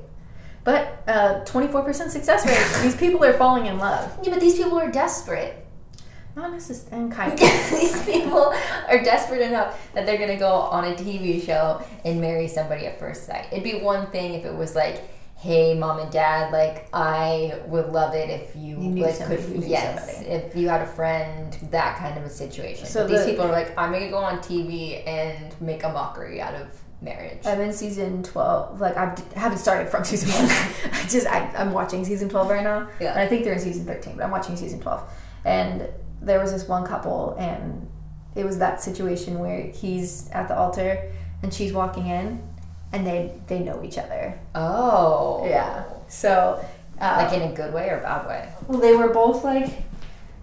but uh, 24% success rate these people are falling in love Yeah, but these people are desperate. Not necessarily and kind of these people are desperate enough that they're gonna go on a TV show and marry somebody at first sight. It'd be one thing if it was like, "Hey, mom and dad, like I would love it if you, You like somebody could, knew yes, somebody." if you had a friend, that kind of a situation." So but these people are like, "I'm gonna go on TV and make a mockery out of marriage." I'm in season 12. Like, I've, I haven't started from season 1. I just, I, I'm watching season 12 right now. Yeah. And I think they're in season 13, but I'm watching season 12. And there was this one couple, and it was that situation where he's at the altar and she's walking in, and they, they know each other. oh, Yeah. So, uh, like in a good way or bad way? well, they were both like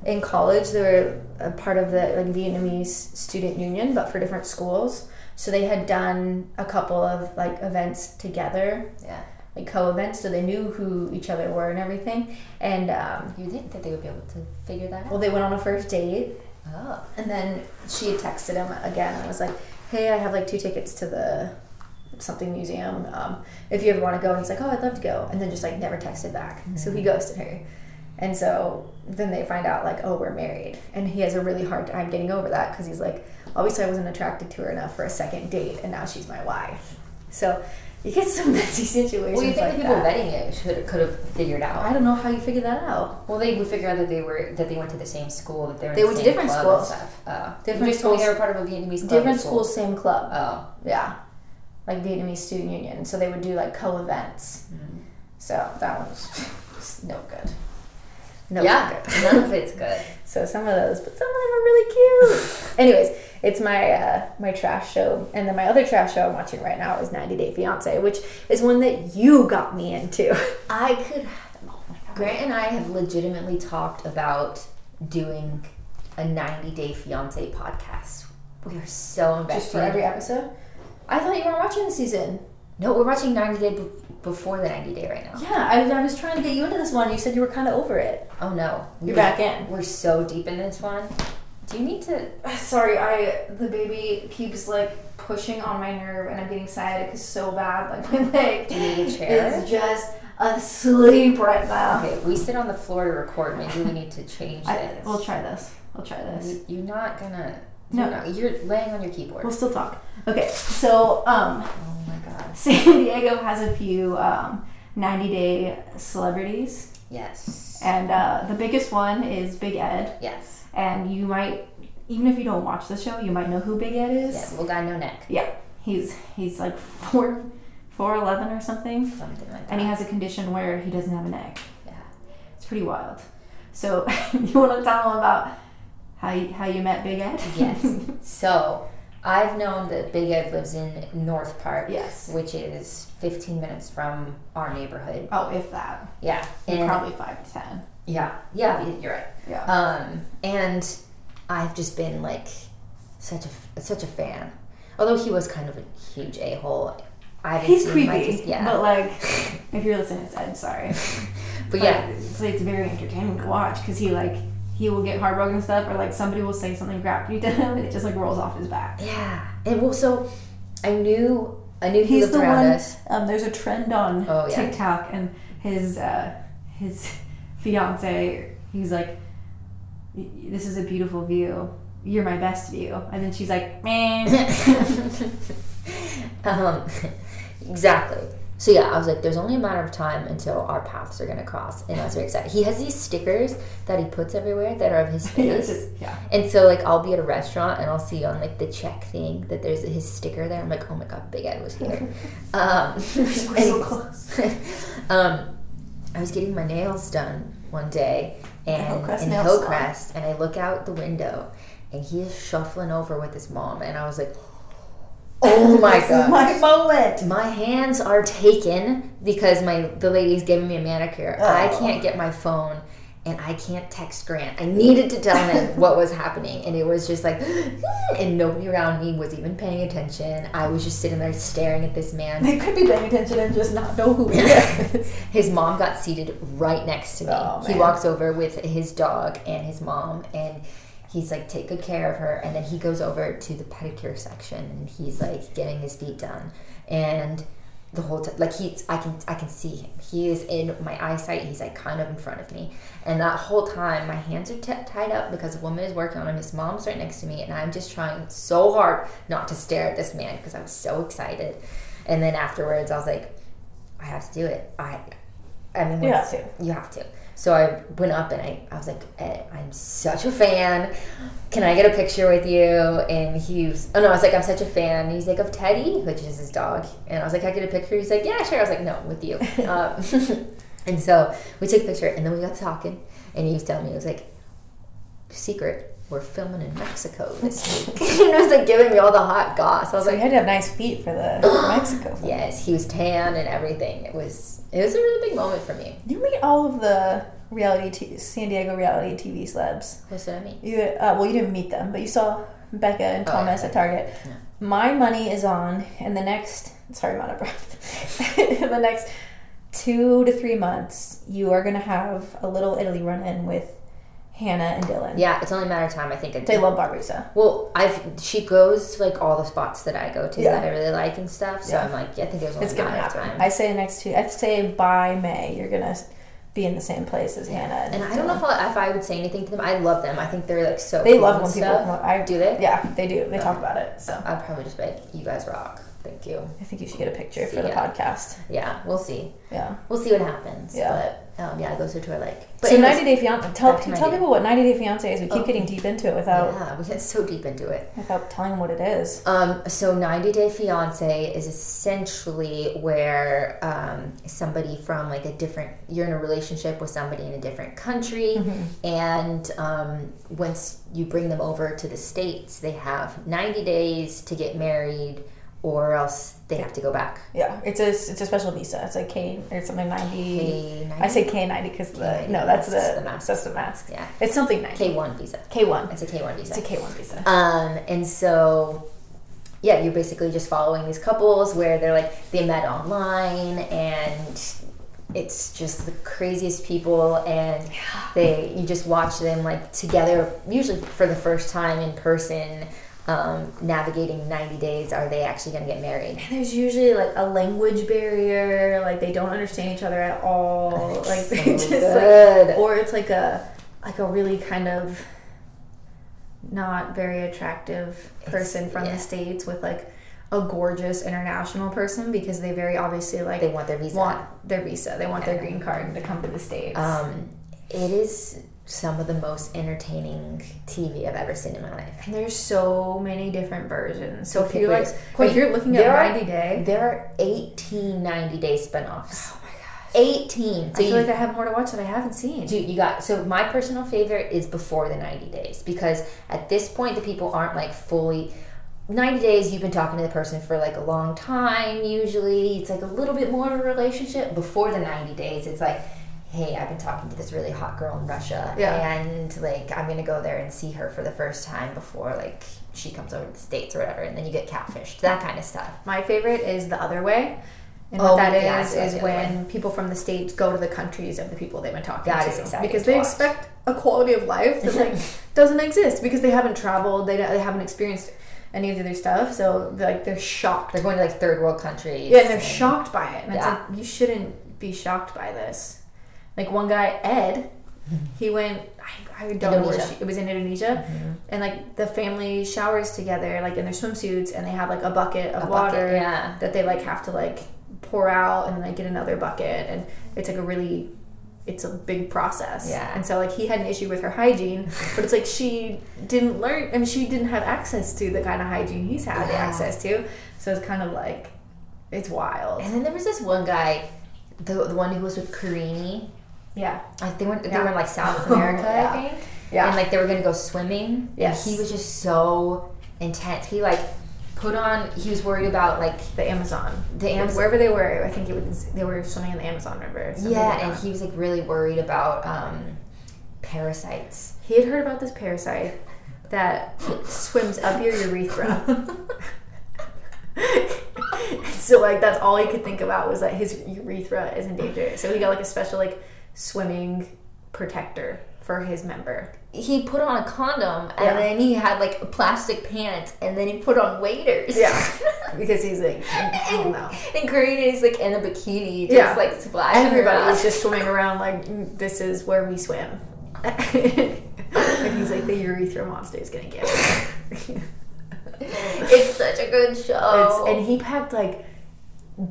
in college. They were a part of the like Vietnamese student union, but for different schools. So they had done a couple of like events together, Yeah. Like co-events, so they knew who each other were and everything. And um, You think that they would be able to figure that out? well, they went on a first date, Oh. and then she had texted him again and was like, "Hey, I have like two tickets to the something museum. Um, if you ever want to go." And he's like, "Oh, I'd love to go," and then just like never texted back. So he ghosted her. And so then they find out like, "Oh, we're married," and he has a really hard time getting over that because he's like, "Obviously, I wasn't attracted to her enough for a second date, and now she's my wife." So you get some messy situations. Well, you think like the people that. vetting it should could have figured out? I don't know how you figure that out. Well, they would figure out that they were that they went to the same school, that they were. They the went to different schools. Stuff. Oh, Different you just told schools. they were part of a Vietnamese club. Different school. schools, same club. Oh, Yeah, like Vietnamese student union. So they would do like co events. Mm-hmm. So that one was no good. No yeah, good. none of it's good. So some of those, but some of them are really cute. Anyways, it's my uh, my trash show, and then my other trash show I'm watching right now is 90 Day Fiance, which is one that you got me into. I could. Grant and I have legitimately talked about doing a 90 Day Fiance podcast. We are so invested. Just for every episode. I thought you weren't watching the season. No, we're watching 90 Day be- before the 90 Day right now. Yeah, I, I was trying to get you into this one. You said you were kind of over it. Oh no, You're We're- back in. We're so deep in this one. Do you need to? Sorry, I the baby keeps like pushing on my nerve, and I'm getting sciatic so bad. Like my leg Do you need a chair? is just asleep right now. Okay, we sit on the floor to record. Maybe we need to change I, this. we'll try this. We'll try this. You- You're not gonna. No. You're, you're laying on your keyboard. We'll still talk. Okay, so um, oh my god. San Diego has a few um, 90 day celebrities, Yes. and uh, the biggest one is Big Ed. Yes. And you might, even if you don't watch the show, you might know who Big Ed is. Yeah. Little guy, no neck. Yeah, he's he's like four four eleven or something, Something like that. and he has a condition where he doesn't have a neck. Yeah. It's pretty wild. So you want to tell him about how you, how you met Big Ed? Yes. so I've known that Big Ed lives in North Park. Yes. Which is 15 minutes from our neighborhood. oh, if that, Yeah. And probably five to ten. Yeah. Yeah. You're right. Yeah. Um, and I've just been like such a such a fan. Although he was kind of a huge a hole. I He's creepy, yeah. but like, if you're listening to Ed, sorry. But yeah, it's like it's very entertaining to watch because he like he will get heartbroken and stuff, or like somebody will say something crappy to him, and it just like rolls off his back. yeah. And well, so I knew I knew he He's the one. Um, there's a trend on Oh, yeah. TikTok, and his uh, his fiance, he's like, "This is a beautiful view. You're my best view," and then she's like, "Man." um, exactly. So yeah, I was like, there's only a matter of time until our paths are gonna cross, and I was very excited. He has these stickers that he puts everywhere that are of his face. yeah. And so like I'll be at a restaurant and I'll see on like the check thing that there's his sticker there. I'm like, oh my god, Big Ed was here. um, We're so close. um, I was getting my nails done one day and Hillcrest in Nail Hillcrest, and I look out the window and he is shuffling over with his mom, and I was like, oh my god. my moment. My hands are taken because my the lady's giving me a manicure. I Oh. can't get my phone and I can't text Grant. I needed to tell him what was happening and it was just like and nobody around me was even paying attention. I was just sitting there staring at this man. They could be paying attention and just not know who he is. his mom got seated right next to me. Oh, he walks over with his dog and his mom and he's like take good care of her and then he goes over to the pedicure section and he's like getting his feet done and the whole time like he's i can i can see him. He is in my eyesight he's like kind of in front of me. And that whole time my hands are t- tied up because a woman is working on him his mom's right next to me and i'm just trying so hard not to stare at this man because i was so excited. And then afterwards i was like i have to do it. I i mean You have to. you have to so I went up and I, I was like, Ed, I'm such a fan. Can I get a picture with you? And he was, oh no, I was like, I'm such a fan. And he's like, of Teddy, which is his dog. And I was like, Can I get a picture? He's like, yeah, sure. I was like, no, with you. um, and so we took a picture and then we got talking. And he was telling me, it was like, secret, we're filming in Mexico this week. and was like giving me all the hot goss. I was So you had to have nice feet for the Mexico. film. yes, he was tan and everything. It was, it was a really big moment for me. You meet all of the reality t- San Diego reality TV celebs. What's what I mean? You uh, well, you didn't meet them, but you saw Becca and Oh, Thomas yeah. at Target. Yeah. My money is on in the next. Sorry, I'm out of breath. in the next two to three months, you are gonna have a little Italy run in with Hannah and Dylan. Yeah, it's only a matter of time. I think. They love Barbusa. Well, I've she goes to like all the spots that I go to Yeah. that I really like and stuff. So Yeah. I'm like, yeah, I think it only It's a gonna matter of happen. time. I say next two. I say by May, you're gonna be in the same place as Hannah. And, and I don't know if I, if I would say anything to them. I love them. I think they're like so. they cool love when people. stuff. I Do they? Yeah, they do. They talk about it. So I'd probably just be like, you guys rock. Thank you. I think you should get a picture See for the podcast. Yeah, we'll see. Yeah. We'll see what happens. Yeah. But um, yeah, it goes into our like. so anyways, 90 Day Fiance. Tell, tell people what 90 Day Fiance is. We keep Oh. getting deep into it without yeah, we get so deep into it. without telling them what it is. Um, so 90 Day Fiance is essentially where um, somebody from like a different, you're in a relationship with somebody in a different country, and um, once you bring them over to the States, they have 90 days to get married or else they have to go back. Yeah, it's a it's a special visa. It's like K or something 90. K90? I say K 90 because the K90, no, that's that's the the mask. That's the mask. Yeah. It's something 90. K1 visa. K one. It's a K1 visa. It's a K one visa. Um, and so, yeah, you're basically just following these couples where they're like, they met online and it's just the craziest people and they, you just watch them like together, usually for the first time in person, um, navigating 90 days. Are they actually going to get married? And there's usually like a language barrier, like they don't understand each other at all. Like So they just like, or it's like a like a really kind of not very attractive person from yeah. the states with like a gorgeous international person because they very obviously like They want their visa. want their visa, they want their green card to come to the states. Um, it is some of the most entertaining TV I've ever seen in my life. and there's so many different versions. So if you're like, if you're looking at are- 90 Day, There are 18 90 day spinoffs. oh my gosh, 18. I So feel you, like I have more to watch that I haven't seen. dude, you got so my personal favorite is before the 90 days because at this point the people aren't like fully 90 days you've been talking to the person for like a long time usually it's like a little bit more of a relationship before the 90 days it's like hey i've been talking to this really hot girl in russia Yeah. and like i'm gonna go there and see her for the first time before like she comes over to the states or whatever and then you get catfished that kind of stuff My favorite is the other way. And Oh, what that is yeah, is other when people from the states go to the countries of the people they've been talking That to is exciting because they watch. expect a quality of life that like doesn't exist because they haven't traveled, they, they haven't experienced any of the other stuff, so like they're shocked. they're going to like third world countries Yeah, and they're shocked by it, and Yeah. it's like you shouldn't be shocked by this. Like one guy, Ed, he went. I, I don't know where she, it was in Indonesia, Mhm. and like the family showers together, like in their swimsuits, and they have like a bucket of A water bucket, yeah that they like have to like pour out, and then they get another bucket, and it's like a really, it's a big process. Yeah. And so like he had an issue with her hygiene, but it's like she didn't learn. I mean, she didn't have access to the kind of hygiene he's had Yeah. access to. So it's kind of like, it's wild. And then there was this one guy, the, the one who was with Karine. Yeah. Like they went, they were in like South America, Yeah. I think. Yeah. And like they were gonna go swimming. Yes. And he was just so intense. He like put on. He was worried about like the Amazon. the Amazon. Wherever they were, I think it was they were swimming in the Amazon River. Yeah, and he was like really worried about um, parasites. he had heard about this parasite that swims up your urethra. so like that's all he could think about was that his urethra is in danger. So he got like a special like swimming protector for his member. He put on a condom and Yeah. then he had like plastic pants and then he put on waders. Yeah. because he's like, oh and, no. and Karine is like in a bikini, just Yeah. like splashing. Everybody was just swimming around like "Mm, this is where we swim. and he's like the urethra monster is gonna get me. it's such a good show. It's, and he packed like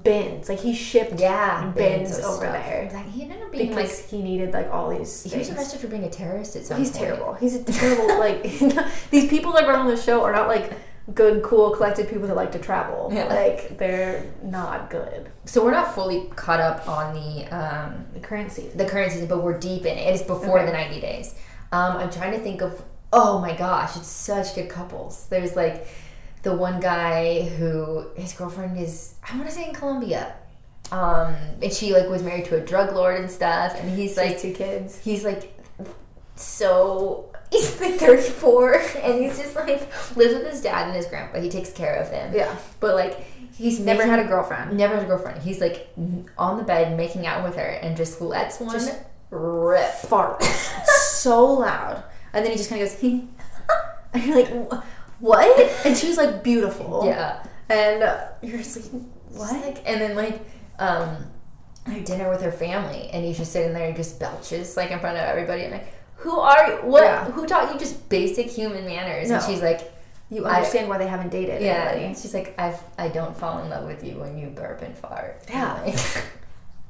bins, like he shipped yeah, bins over stuff. there. Like he ended up being because like he needed like all these. he was arrested for being a terrorist at some He's point. terrible. He's a terrible like these people that run on the show are not like good, cool, collected people that like to travel. Yeah. Like they're not good. So we're not fully caught up on the um, The current season. the current season, but we're deep in it. It is before Okay. the ninety days. Um, I'm trying to think of. Oh my gosh, it's such good couples. There's like the one guy who his girlfriend is I want to say in Colombia, um, and she like was married to a drug lord and stuff, and he's Like two kids. he's like so he's like 34 and he's just like lives with his dad and his grandpa he takes care of them Yeah. but like he's Never making- had a girlfriend. never had a girlfriend he's like on the bed making out with her and just lets one Just rip Fart so loud, and then he just kind of goes. He, and you're like, "Wh- what? And she was like beautiful. yeah And uh, you're just like, what what? like and then like um her dinner with her family and he's just sitting there and just belches like in front of everybody and like who are you what Yeah. who taught you just basic human manners and she's like You I- understand why they haven't dated Yeah, anybody. she's like, I've I don't fall in love with you when you burp and fart. Yeah.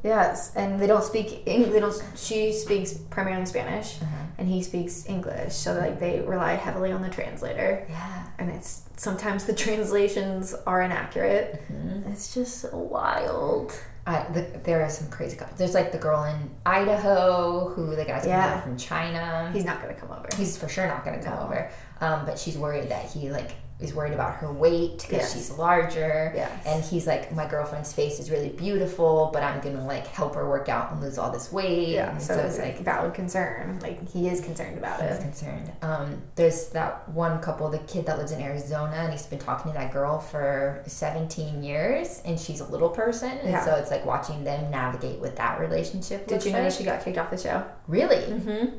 Yes, and they don't speak English. They don't. She speaks primarily Spanish, and he speaks English. So like they rely heavily on the translator, Yeah. and it's sometimes the translations are inaccurate. Mm-hmm. It's just so wild. I, the, there are some crazy couples. There's like the girl in Idaho who the guy's Yeah. from China. He's not gonna come over. He's for sure not going to come No. over. Um, but she's worried that he like is worried about her weight because Yes. she's larger. Yes. And he's like, my girlfriend's face is really beautiful, but I'm gonna like help her work out and lose all this weight. yeah, And so, it's like valid concern. Like he is concerned about it. He's concerned. Um, there's that one couple, the kid that lives in Arizona, and he's been talking to that girl for 17 years, and she's a little person, and Yeah. so it's like watching them navigate with that relationship. Did you know like. she got kicked off the show? Really? Mm-hmm.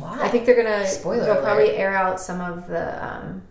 Why? I think they're gonna. Spoiler They'll alert. probably air out some of the um,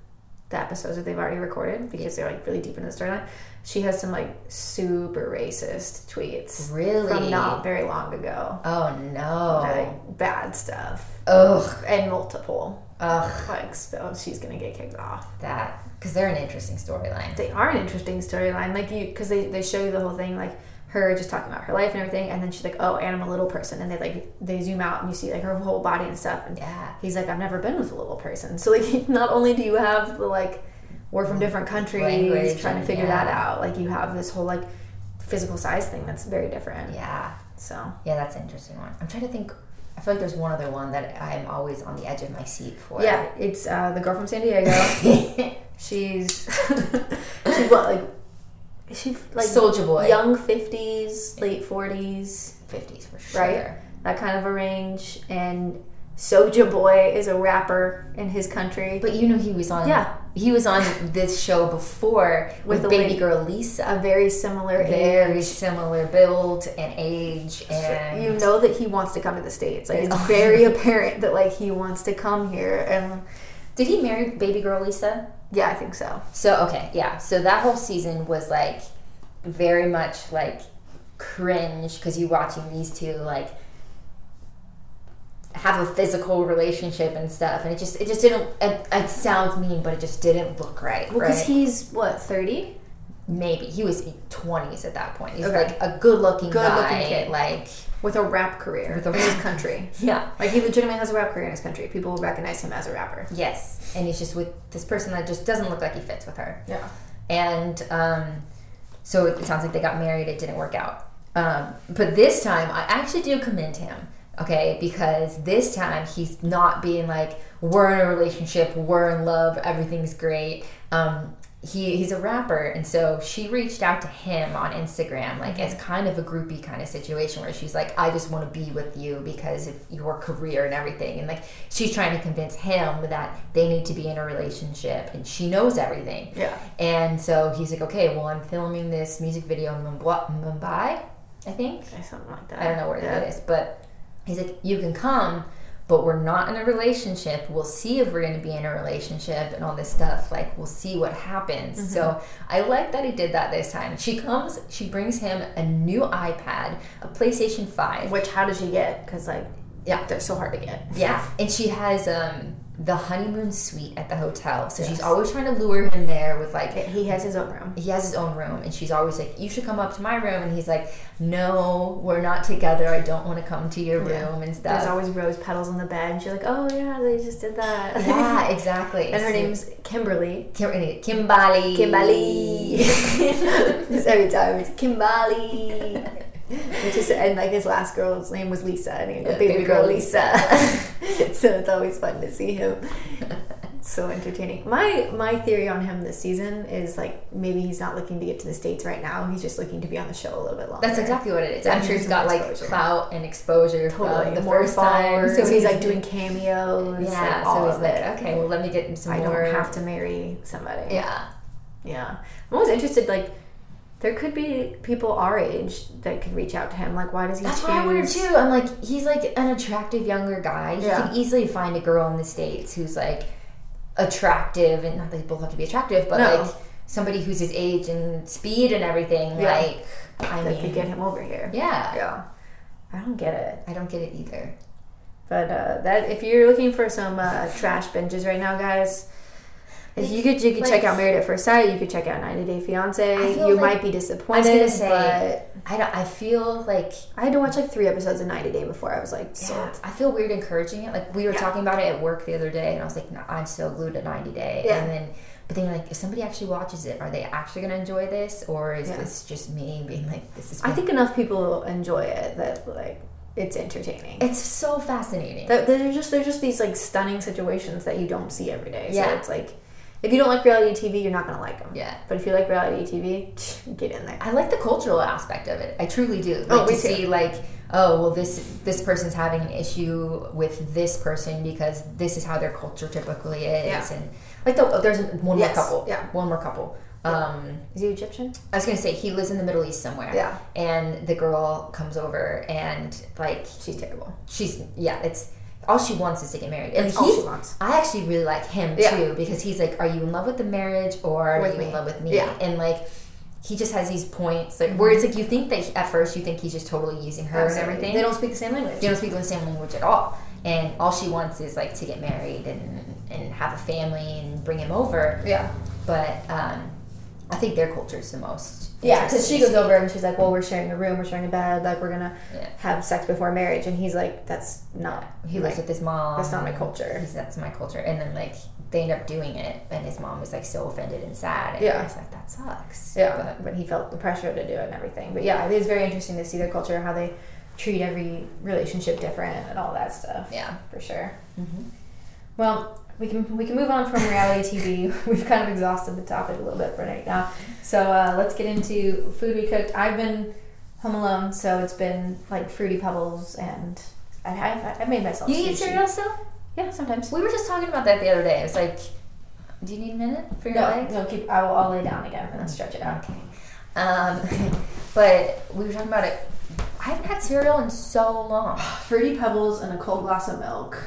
the episodes that they've already recorded because they're like really deep into the storyline. She has some like super racist tweets really. from not very long ago. Oh no. Like bad stuff Ugh. and multiple. Ugh. Like so, she's gonna get kicked off. That because they're an interesting storyline. They are an interesting storyline, like you because they they show you the whole thing like. Her just talking about her life and everything, and then she's like, "Oh, and I'm a little person," and they like they zoom out and you see like her whole body and stuff, and Yeah. he's like, I've never been with a little person. So like, not only do you have the like, we're from different countries, Language trying to figure yeah. that out. Like you have this whole like physical size thing that's very different. Yeah. So Yeah, that's an interesting one. I'm trying to think. I feel like there's one other one that I'm always on the edge of my seat for. yeah, it's uh, the girl from San Diego. she's she's what like she like Soja Boy. young fifties, late forties, 50s for sure. right? That kind of a range. And Soja Boy is a rapper in his country. But you know he was on Yeah. he was on this show before with, With baby lady- girl Lisa. a very similar Very age. similar build and age and you know that he wants to come to the states. Like it's very apparent that like he wants to come here, and Did he marry baby girl Lisa? Yeah, I think so. So okay, yeah. So that whole season was like very much like cringe because you're watching these two like have a physical relationship and stuff, and it just it just didn't. It, it sounds mean, but it just didn't look right. Well, because right? he's what thirty. Maybe he was twenties at that point. He's Okay. like a good looking Good-looking guy, kid. like with a rap career With a in his country. yeah. Like he legitimately has a rap career in his country. People will recognize him as a rapper. Yes, and he's just with this person that just doesn't look like he fits with her. Yeah. and um, so it sounds like they got married. It didn't work out. Um, but this time, I actually do commend him. Okay, because this time he's not being like we're in a relationship, we're in love, everything's great. Um, he he's a rapper, and so she reached out to him on Instagram, like Mm-hmm. as kind of a groupie kind of situation where she's like, I just want to be with you because of your career and everything, and like she's trying to convince him that they need to be in a relationship, and she knows everything. Yeah. And so he's like, okay, well, I'm filming this music video in Mumbai, I think. Something like that. I don't know where yeah. that is, but he's like, you can come, but we're not in a relationship. We'll see if we're going to be in a relationship and all this stuff. Like, we'll see what happens. Mm-hmm. So I like that he did that this time. She comes, she brings him a new iPad, a PlayStation 5. Which how did she get? Because like Yeah. they're so hard to get. Yeah, and she has um, the honeymoon suite at the hotel. So she's always trying to lure him there with like He has his own room. he has his own room and she's always like you should come up to my room and he's like no we're not together i don't want to come to your Yeah. room and stuff. There's always rose petals on the bed, and she's like, "Oh yeah, they just did that." yeah exactly and her So- name's Kimberly. Eh, Kimberly kimbali Kimberly. Just every time it's Kimberly. Which is and like his last girl's name was Lisa, and he Yeah, baby, girl Lisa. so it's always fun to see him. So entertaining. My my theory on him this season is like maybe he's not looking to get to the states right now. He's just looking to be on the show a little bit longer. that's exactly what it is Yeah, i'm sure he's got like exposure. clout and exposure totally from the more first time. So he's like doing cameos. yeah like, so he's like it. okay well let me get some I more don't have to marry somebody. yeah Yeah. I'm always interested, like, there could be people our age that could reach out to him. Like, why does he That's choose? what I wonder too. I'm like, he's like an attractive younger guy. He Yeah. could easily find a girl in the States who's like attractive and not that they both have to be attractive, but No. like somebody who's his age and speed and everything. Yeah. Like I that mean could get him over here. Yeah. Yeah. I don't get it. I don't get it either. But uh, that if you're looking for some uh, trash binges right now, guys, If you could, you could Like- check out Married at First Sight. You could check out 90 Day Fiance. You like- might be disappointed. I was say, but I don't. I feel like I had to watch like three episodes of 90 Day before I was like sold. yeah, I feel weird encouraging it. Like we were Yeah. talking about it at work the other day, and I was like, no, I'm so glued to 90 Day. Yeah. And then, but then like, if somebody actually watches it, are they actually gonna enjoy this, or is this just me being like, this is? I think enough people enjoy it that like it's entertaining. it's so fascinating. That there's just there's just these like stunning situations that you don't see every day. So Yeah. it's like if you don't like reality TV, you're not gonna like them. yeah. But if you like reality TV, get in there. I like the cultural aspect of it. I truly do. Like Oh, to too. see like, oh well, this this person's having an issue with this person because this is how their culture typically is, Yeah. and like the, there's one Yes, more couple. yeah. one more couple. Um, Is he Egyptian? I was gonna say he lives in the Middle East somewhere. Yeah. and the girl comes over and like She's terrible. she's yeah, it's all she wants is to get married, and all he's. wants. I actually really like him Yeah. too because he's like, "Are you in love with the marriage or are you me. in love with me?" Yeah. And like, he just has these points like where it's like you think that he- at first you think he's just totally using her and everything. They don't speak the same language. They don't speak the same language at all, and all she wants is like to get married and and have a family and bring him over. Yeah. But um, I think their culture is the most. Yeah, because she goes over and she's like, "Well, we're sharing a room, we're sharing a bed, like we're gonna Yeah. have sex before marriage," and he's like, "That's not." He lives with his mom. That's not my culture. He's, that's my culture. And then like they end up doing it, and his mom was like so offended and sad. And Yeah. I was like, that sucks. Yeah, But, but he felt the pressure to do it and everything. But yeah, it is very interesting to see their culture, how they treat every relationship different, and all that stuff. yeah. for sure. Mhm. Well, we can we can move on from reality TV. We've kind of exhausted the topic a little bit for right now. So uh, let's get into food we cooked. I've been home alone, so it's been like fruity pebbles, and I have I made myself. You eat cereal still? Yeah, sometimes. We were just talking about that the other day. It's like, do you need a minute for your No, legs? no, keep. I will. I'll lay down again and stretch it out. Okay. Um, but we were talking about it. I haven't had cereal in so long. Fruity pebbles and a cold glass of milk.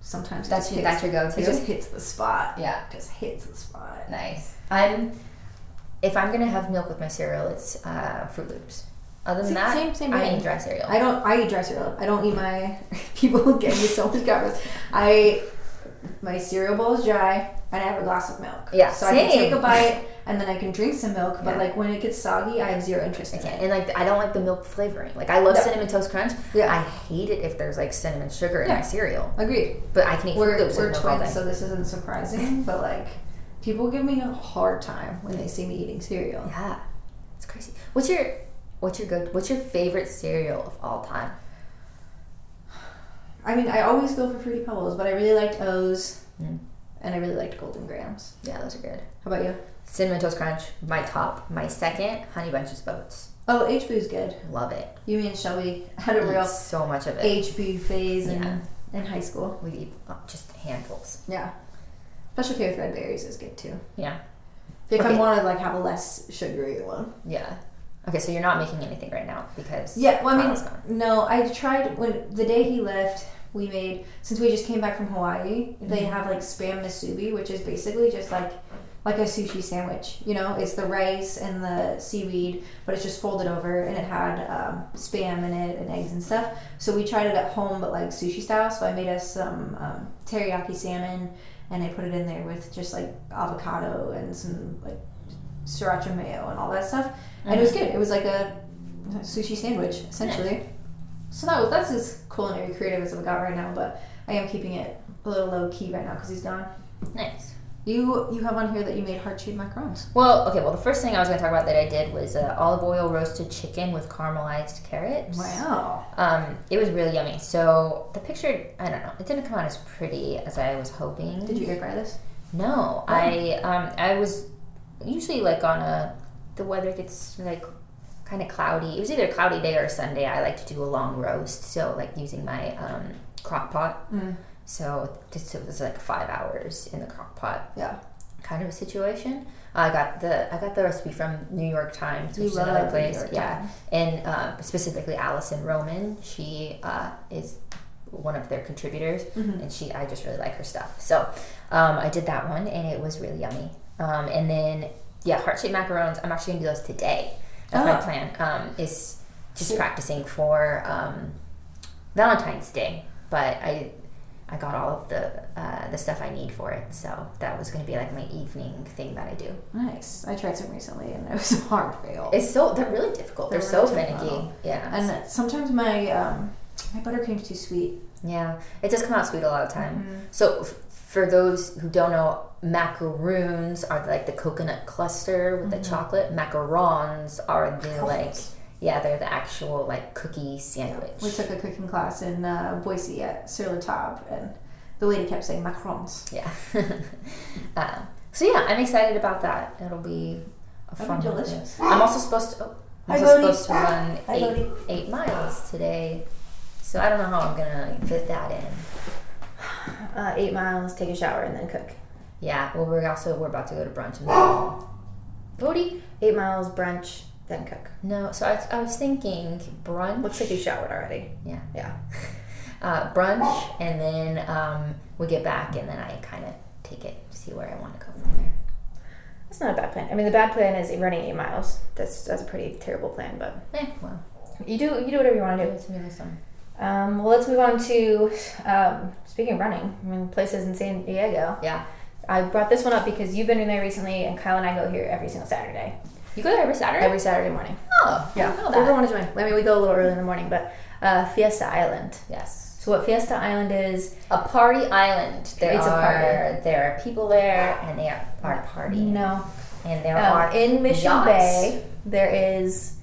Sometimes it That's just your, hits- that's your go-to. It just hits the spot. yeah. It just hits the spot. Nice. I'm. If I'm gonna have milk with my cereal, it's uh, Froot Loops. Other than See, that, same- same I eat dry cereal. I don't. I eat dry cereal. I don't eat my. People get me so much garbage. I my cereal bowl is dry, and I have a glass of milk. Yeah, So I can take a bite, and then I can drink some milk. But Yeah. like when it gets soggy, I have zero interest I in can't. it. And like I don't like the milk flavoring. Like I love No. cinnamon toast crunch. Yeah. I hate it if there's like cinnamon sugar in Yeah. my cereal. Agreed. But I can eat We're Fruit we're with milk all twins, so this isn't surprising. but like, people give me a hard time when they see me eating cereal. Yeah, it's crazy. What's your what's your good? What's your favorite cereal of all time? I mean, I always go for fruity pebbles, but I really liked O's, Mm. and I really liked Golden Grahams. Yeah, those are good. How about you? Cinnamon toast crunch, my top. My second, honey bunches of oats. Oh, HB's good. Love it. You and Shelby had a Eat real so much of it. HB phase in, Yeah. in high school. We eat uh, just handfuls. Yeah. Special K with red berries is good too. Yeah, If I Okay. want to like have a less sugary one. yeah. Okay, so you're not making anything right now because Yeah, well, I mean, gone. no, I tried when the day he left. We made since we just came back from Hawaii. They Mhm. have like spam musubi, which is basically just like like a sushi sandwich. You know, it's the rice and the seaweed, but it's just folded over, and it had um, spam in it and eggs and stuff. So we tried it at home, but like sushi style. So I made us some um, teriyaki salmon, and I put it in there with just like avocado and some like sriracha mayo and all that stuff, and it was good. It was like a sushi sandwich essentially. So that was that's as culinary creative as I've got right now, but I am keeping it a little low key right now because he's gone. nice. You you have on here that you made heart shaped macarons. Well, okay. Well, the first thing I was going to talk about that I did was uh, olive oil roasted chicken with caramelized carrots. Wow. Um, it was really yummy. So the picture, I don't know, it didn't come out as pretty as I was hoping. Did you air fry this? No, I um, I was usually like on a the weather gets like kind of cloudy. It was either a cloudy day or a Sunday. I like to do a long roast, so like using my um, crock pot. Mm. So just it was like five hours in the crock pot Yeah. kind of a situation. I got the I got the recipe from New York Times, You which is another place. Yeah, Times. and um, specifically Alison Roman. She uh, is one of their contributors, Mhm. and she I just really like her stuff. So um, I did that one, and it was really yummy. Um, and then yeah, heart shaped macarons. I'm actually gonna do those today. That's my Oh. plan. Um, is just practicing for um, Valentine's Day, but I. I got all of the uh, the stuff I need for it. So that was going to be like my evening thing that I do. Nice. I tried some recently and it was a hard fail. It's so they're really difficult. They're, They're so really finicky. difficult. Yeah. and sometimes my um, my buttercream's too sweet. yeah, it does come out sweet a lot of time. Mm-hmm. So f- for those who don't know, macaroons are like the coconut cluster with the chocolate. Macarons are the like yeah, they're the actual like cookie sandwich. We took a cooking class in uh, Boise at Sur La Table, and the lady kept saying macarons. Yeah. um, so yeah, I'm excited about that. It'll be a fun be holiday. delicious. I'm also supposed to. Oh, I'm also supposed to run eight, eight miles today. So I don't know how I'm gonna fit that in. Uh, eight miles, take a shower, and then cook. Yeah. Well, we're also we're about to go to brunch and. Bodhi? Eight miles, brunch, then cook. No. So I, I was thinking brunch. Looks like you showered already. Yeah. Yeah. Uh, brunch and then um, we get back and then I kind of take it see where I want to go from there. That's not a bad plan. I mean, the bad plan is running eight miles. That's that's a pretty terrible plan, but Eh, well, you do you do whatever you want to do. it's really some. Um, well, let's move on to um, speaking of running. I mean, places in San Diego. Yeah. I brought this one up because you've been in there recently, and Kyle and I go here every single Saturday. You go there every Saturday? Every Saturday morning. oh, Yeah, I didn't know if you ever that. want to join. I mean, we go a little early in the morning, but uh, Fiesta Island. Yes. So what Fiesta Island is? A party island. There It's a are party. there are people there and they are, are partying. No, And there um, are in Mission yachts. Bay. There is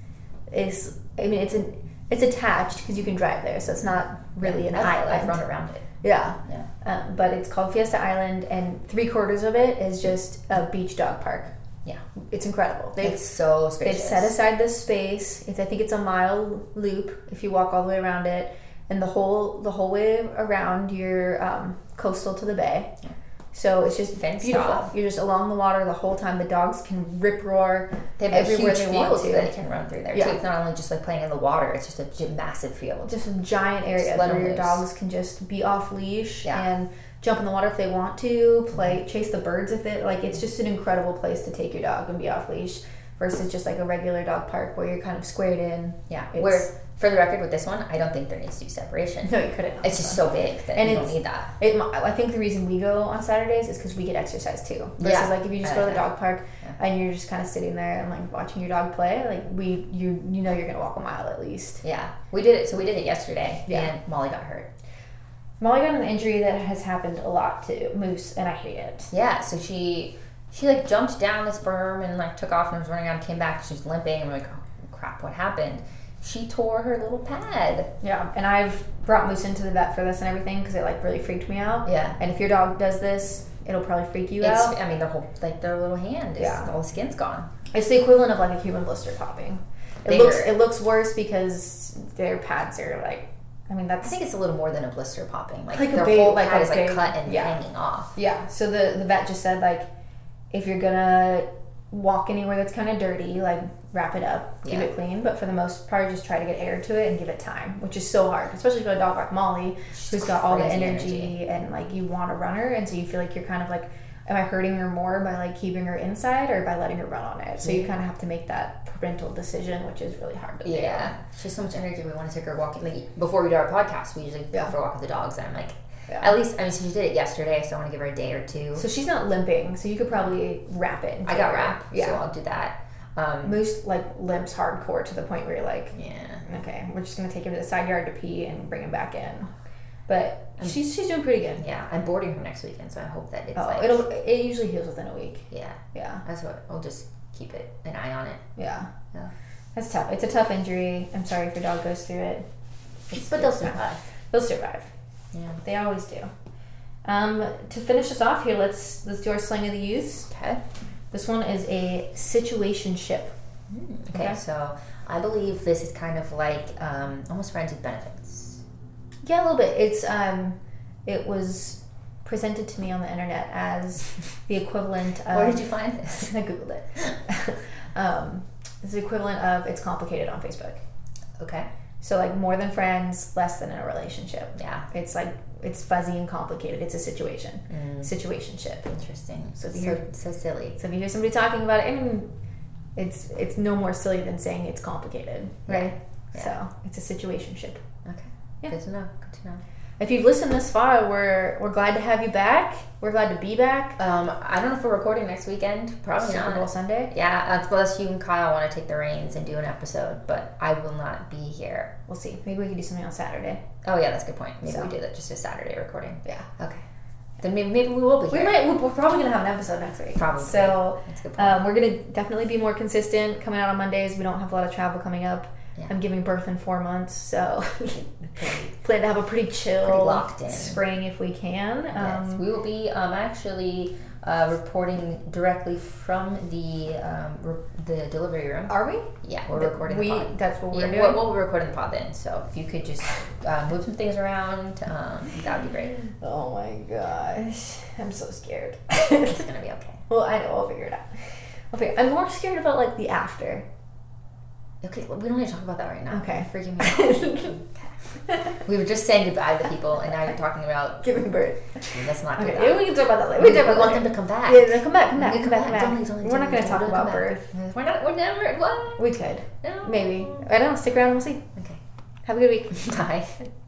is I mean it's an it's attached because you can drive there, so it's not really an I've, island. I've run around it. Yeah, Yeah. um, but it's called Fiesta Island, and three quarters of it is just a beach dog park. Yeah. It's incredible. They've It's so spacious. they've set aside this space. It's I think it's a mile loop if you walk all the way around it, and the whole the whole way around you're um, coastal to the bay. Yeah. So it's just Fenced beautiful. off. You're just along the water the whole time. The dogs can rip roar They have everywhere they want to. that it can run through there Yeah. too. It's not only just like playing in the water; it's just a massive field. just a giant area where your dogs can just be off leash Yeah. and jump in the water if they want to, mm-hmm. play chase the birds if it like it's just an incredible place to take your dog and be off leash versus just like a regular dog park where you're kind of squared in. Yeah. It's- Where, for the record, with this one, I don't think there needs to be separation. No, you couldn't. It's just so big that And you don't need that. It, I think the reason we go on Saturdays is because we get exercise too. Versus Yeah. like if you just I go to the that. dog park Yeah. and you're just kind of sitting there and like watching your dog play, like we you you know you're gonna walk a mile at least. Yeah, we did it. So we did it yesterday, Yeah. and Molly got hurt. Molly got an injury that has happened a lot to Moose, and I hate it. Yeah, so she she like jumped down this berm and like took off and was running around, came back, she's limping. I'm like, oh crap, what happened? She tore her little pad. Yeah, and I've brought Moose into the vet for this and everything because it like really freaked me out. Yeah, And if your dog does this, it'll probably freak you it's. out. I mean, their whole like their little hand is Yeah. all the skin's gone. It's the equivalent of like a human blister popping. It Bigger. looks it looks worse because their pads are like. I mean that's. I think it's a little more than a blister popping. Like, Like a their big- whole like pad is like big- cut and yeah. hanging off. yeah. So the the vet just said like, if you're gonna walk anywhere that's kind of dirty, like wrap it up, keep Yeah. it clean. But for the most part, just try to get air to it and give it time, which is so hard, especially for a dog like Molly, who's got all the crazy energy, and like you want to run her, and so you feel like you're kind of like, am I hurting her more by like keeping her inside or by letting her run on it? So you kind of have to make that parental decision, which is really hard to do. Yeah, she has so much energy. We want to take her walking. Like before we do our podcast, we usually Yeah. go for a walk with the dogs, and I'm like, Yeah. at least I mean, so she did it yesterday, so I want to give her a day or two. So she's not limping, so you could probably wrap it. I got wrap, Yeah. so I'll do that. Um, Moose like limps hardcore to the point where you're like, yeah, okay, we're just gonna take him to the side yard to pee and bring him back in. But she's she's doing pretty good. yeah. I'm boarding her next weekend, so I hope that it's Oh, like, it'll it usually heals within a week. yeah. Yeah, That's what I'll just keep it an eye on it. yeah, Yeah. That's tough. It's a tough injury. I'm sorry if your dog goes through it. It's- But they'll survive. They'll survive. Yeah. They always do. Um, to finish us off here, let's let's do our slang of the youth. Okay. This one is a situationship. Okay. Okay. So I believe this is kind of like um, almost friends with benefits. Yeah, a little bit. It's um, it was presented to me on the internet as the equivalent of. Where did you find this? I googled it. um, it's the equivalent of it's complicated on Facebook. Okay. So like more than friends, less than in a relationship. Yeah. It's like it's fuzzy and complicated. It's a situation, Mm, situationship. interesting. So So if so, silly. So if you hear somebody talking about it, I mean, it's it's no more silly than saying it's complicated, right? Yeah. So it's a situationship. Okay. Yeah. Good to know. Good to know. if you've listened this far, we're we're glad to have you back. We're glad to be back. Um, I don't know if we're recording next weekend. Probably Super Bowl not. Sunday. Yeah, unless you and Kyle want to take the reins and do an episode, but I will not be here. We'll see. Maybe we can do something on Saturday. Oh yeah, that's a good point. Maybe So. we do that just a Saturday recording. Yeah. Okay. Then maybe maybe we will be Here. We might. We're probably gonna have an episode next week. Probably. So That's a good point. um, we're gonna definitely be more consistent coming out on Mondays. We don't have a lot of travel coming up. Yeah. I'm giving birth in four months, so plan to have a pretty chill, Pretty locked in. spring if we can. yes, Um, we will be um, actually uh, reporting directly from the um, re- the delivery room. are we? Yeah, we're recording We. the pod. That's what we're Yeah, doing. we'll, we'll be recording the pod then. So if you could just uh, move some things around, um, that would be great. Oh my gosh, I'm so scared. It's gonna be okay. well, I know. I'll figure it out. Okay, I'm more scared about like the after. Okay, well, we don't need to talk about that right now. Okay. Freaking me out. we were just saying goodbye to people, and now you're talking about. Giving birth. Let's not do Okay, that. we can talk about that later. We, We we want them to come back. Yeah, no, come back, come back, come back, come back. Don't leave, don't leave, We're don't going to talk about come back. birth. We're not. We're never. What? We could. No. Maybe. I don't know. Stick around and we'll see. Okay. Have a good week. Bye.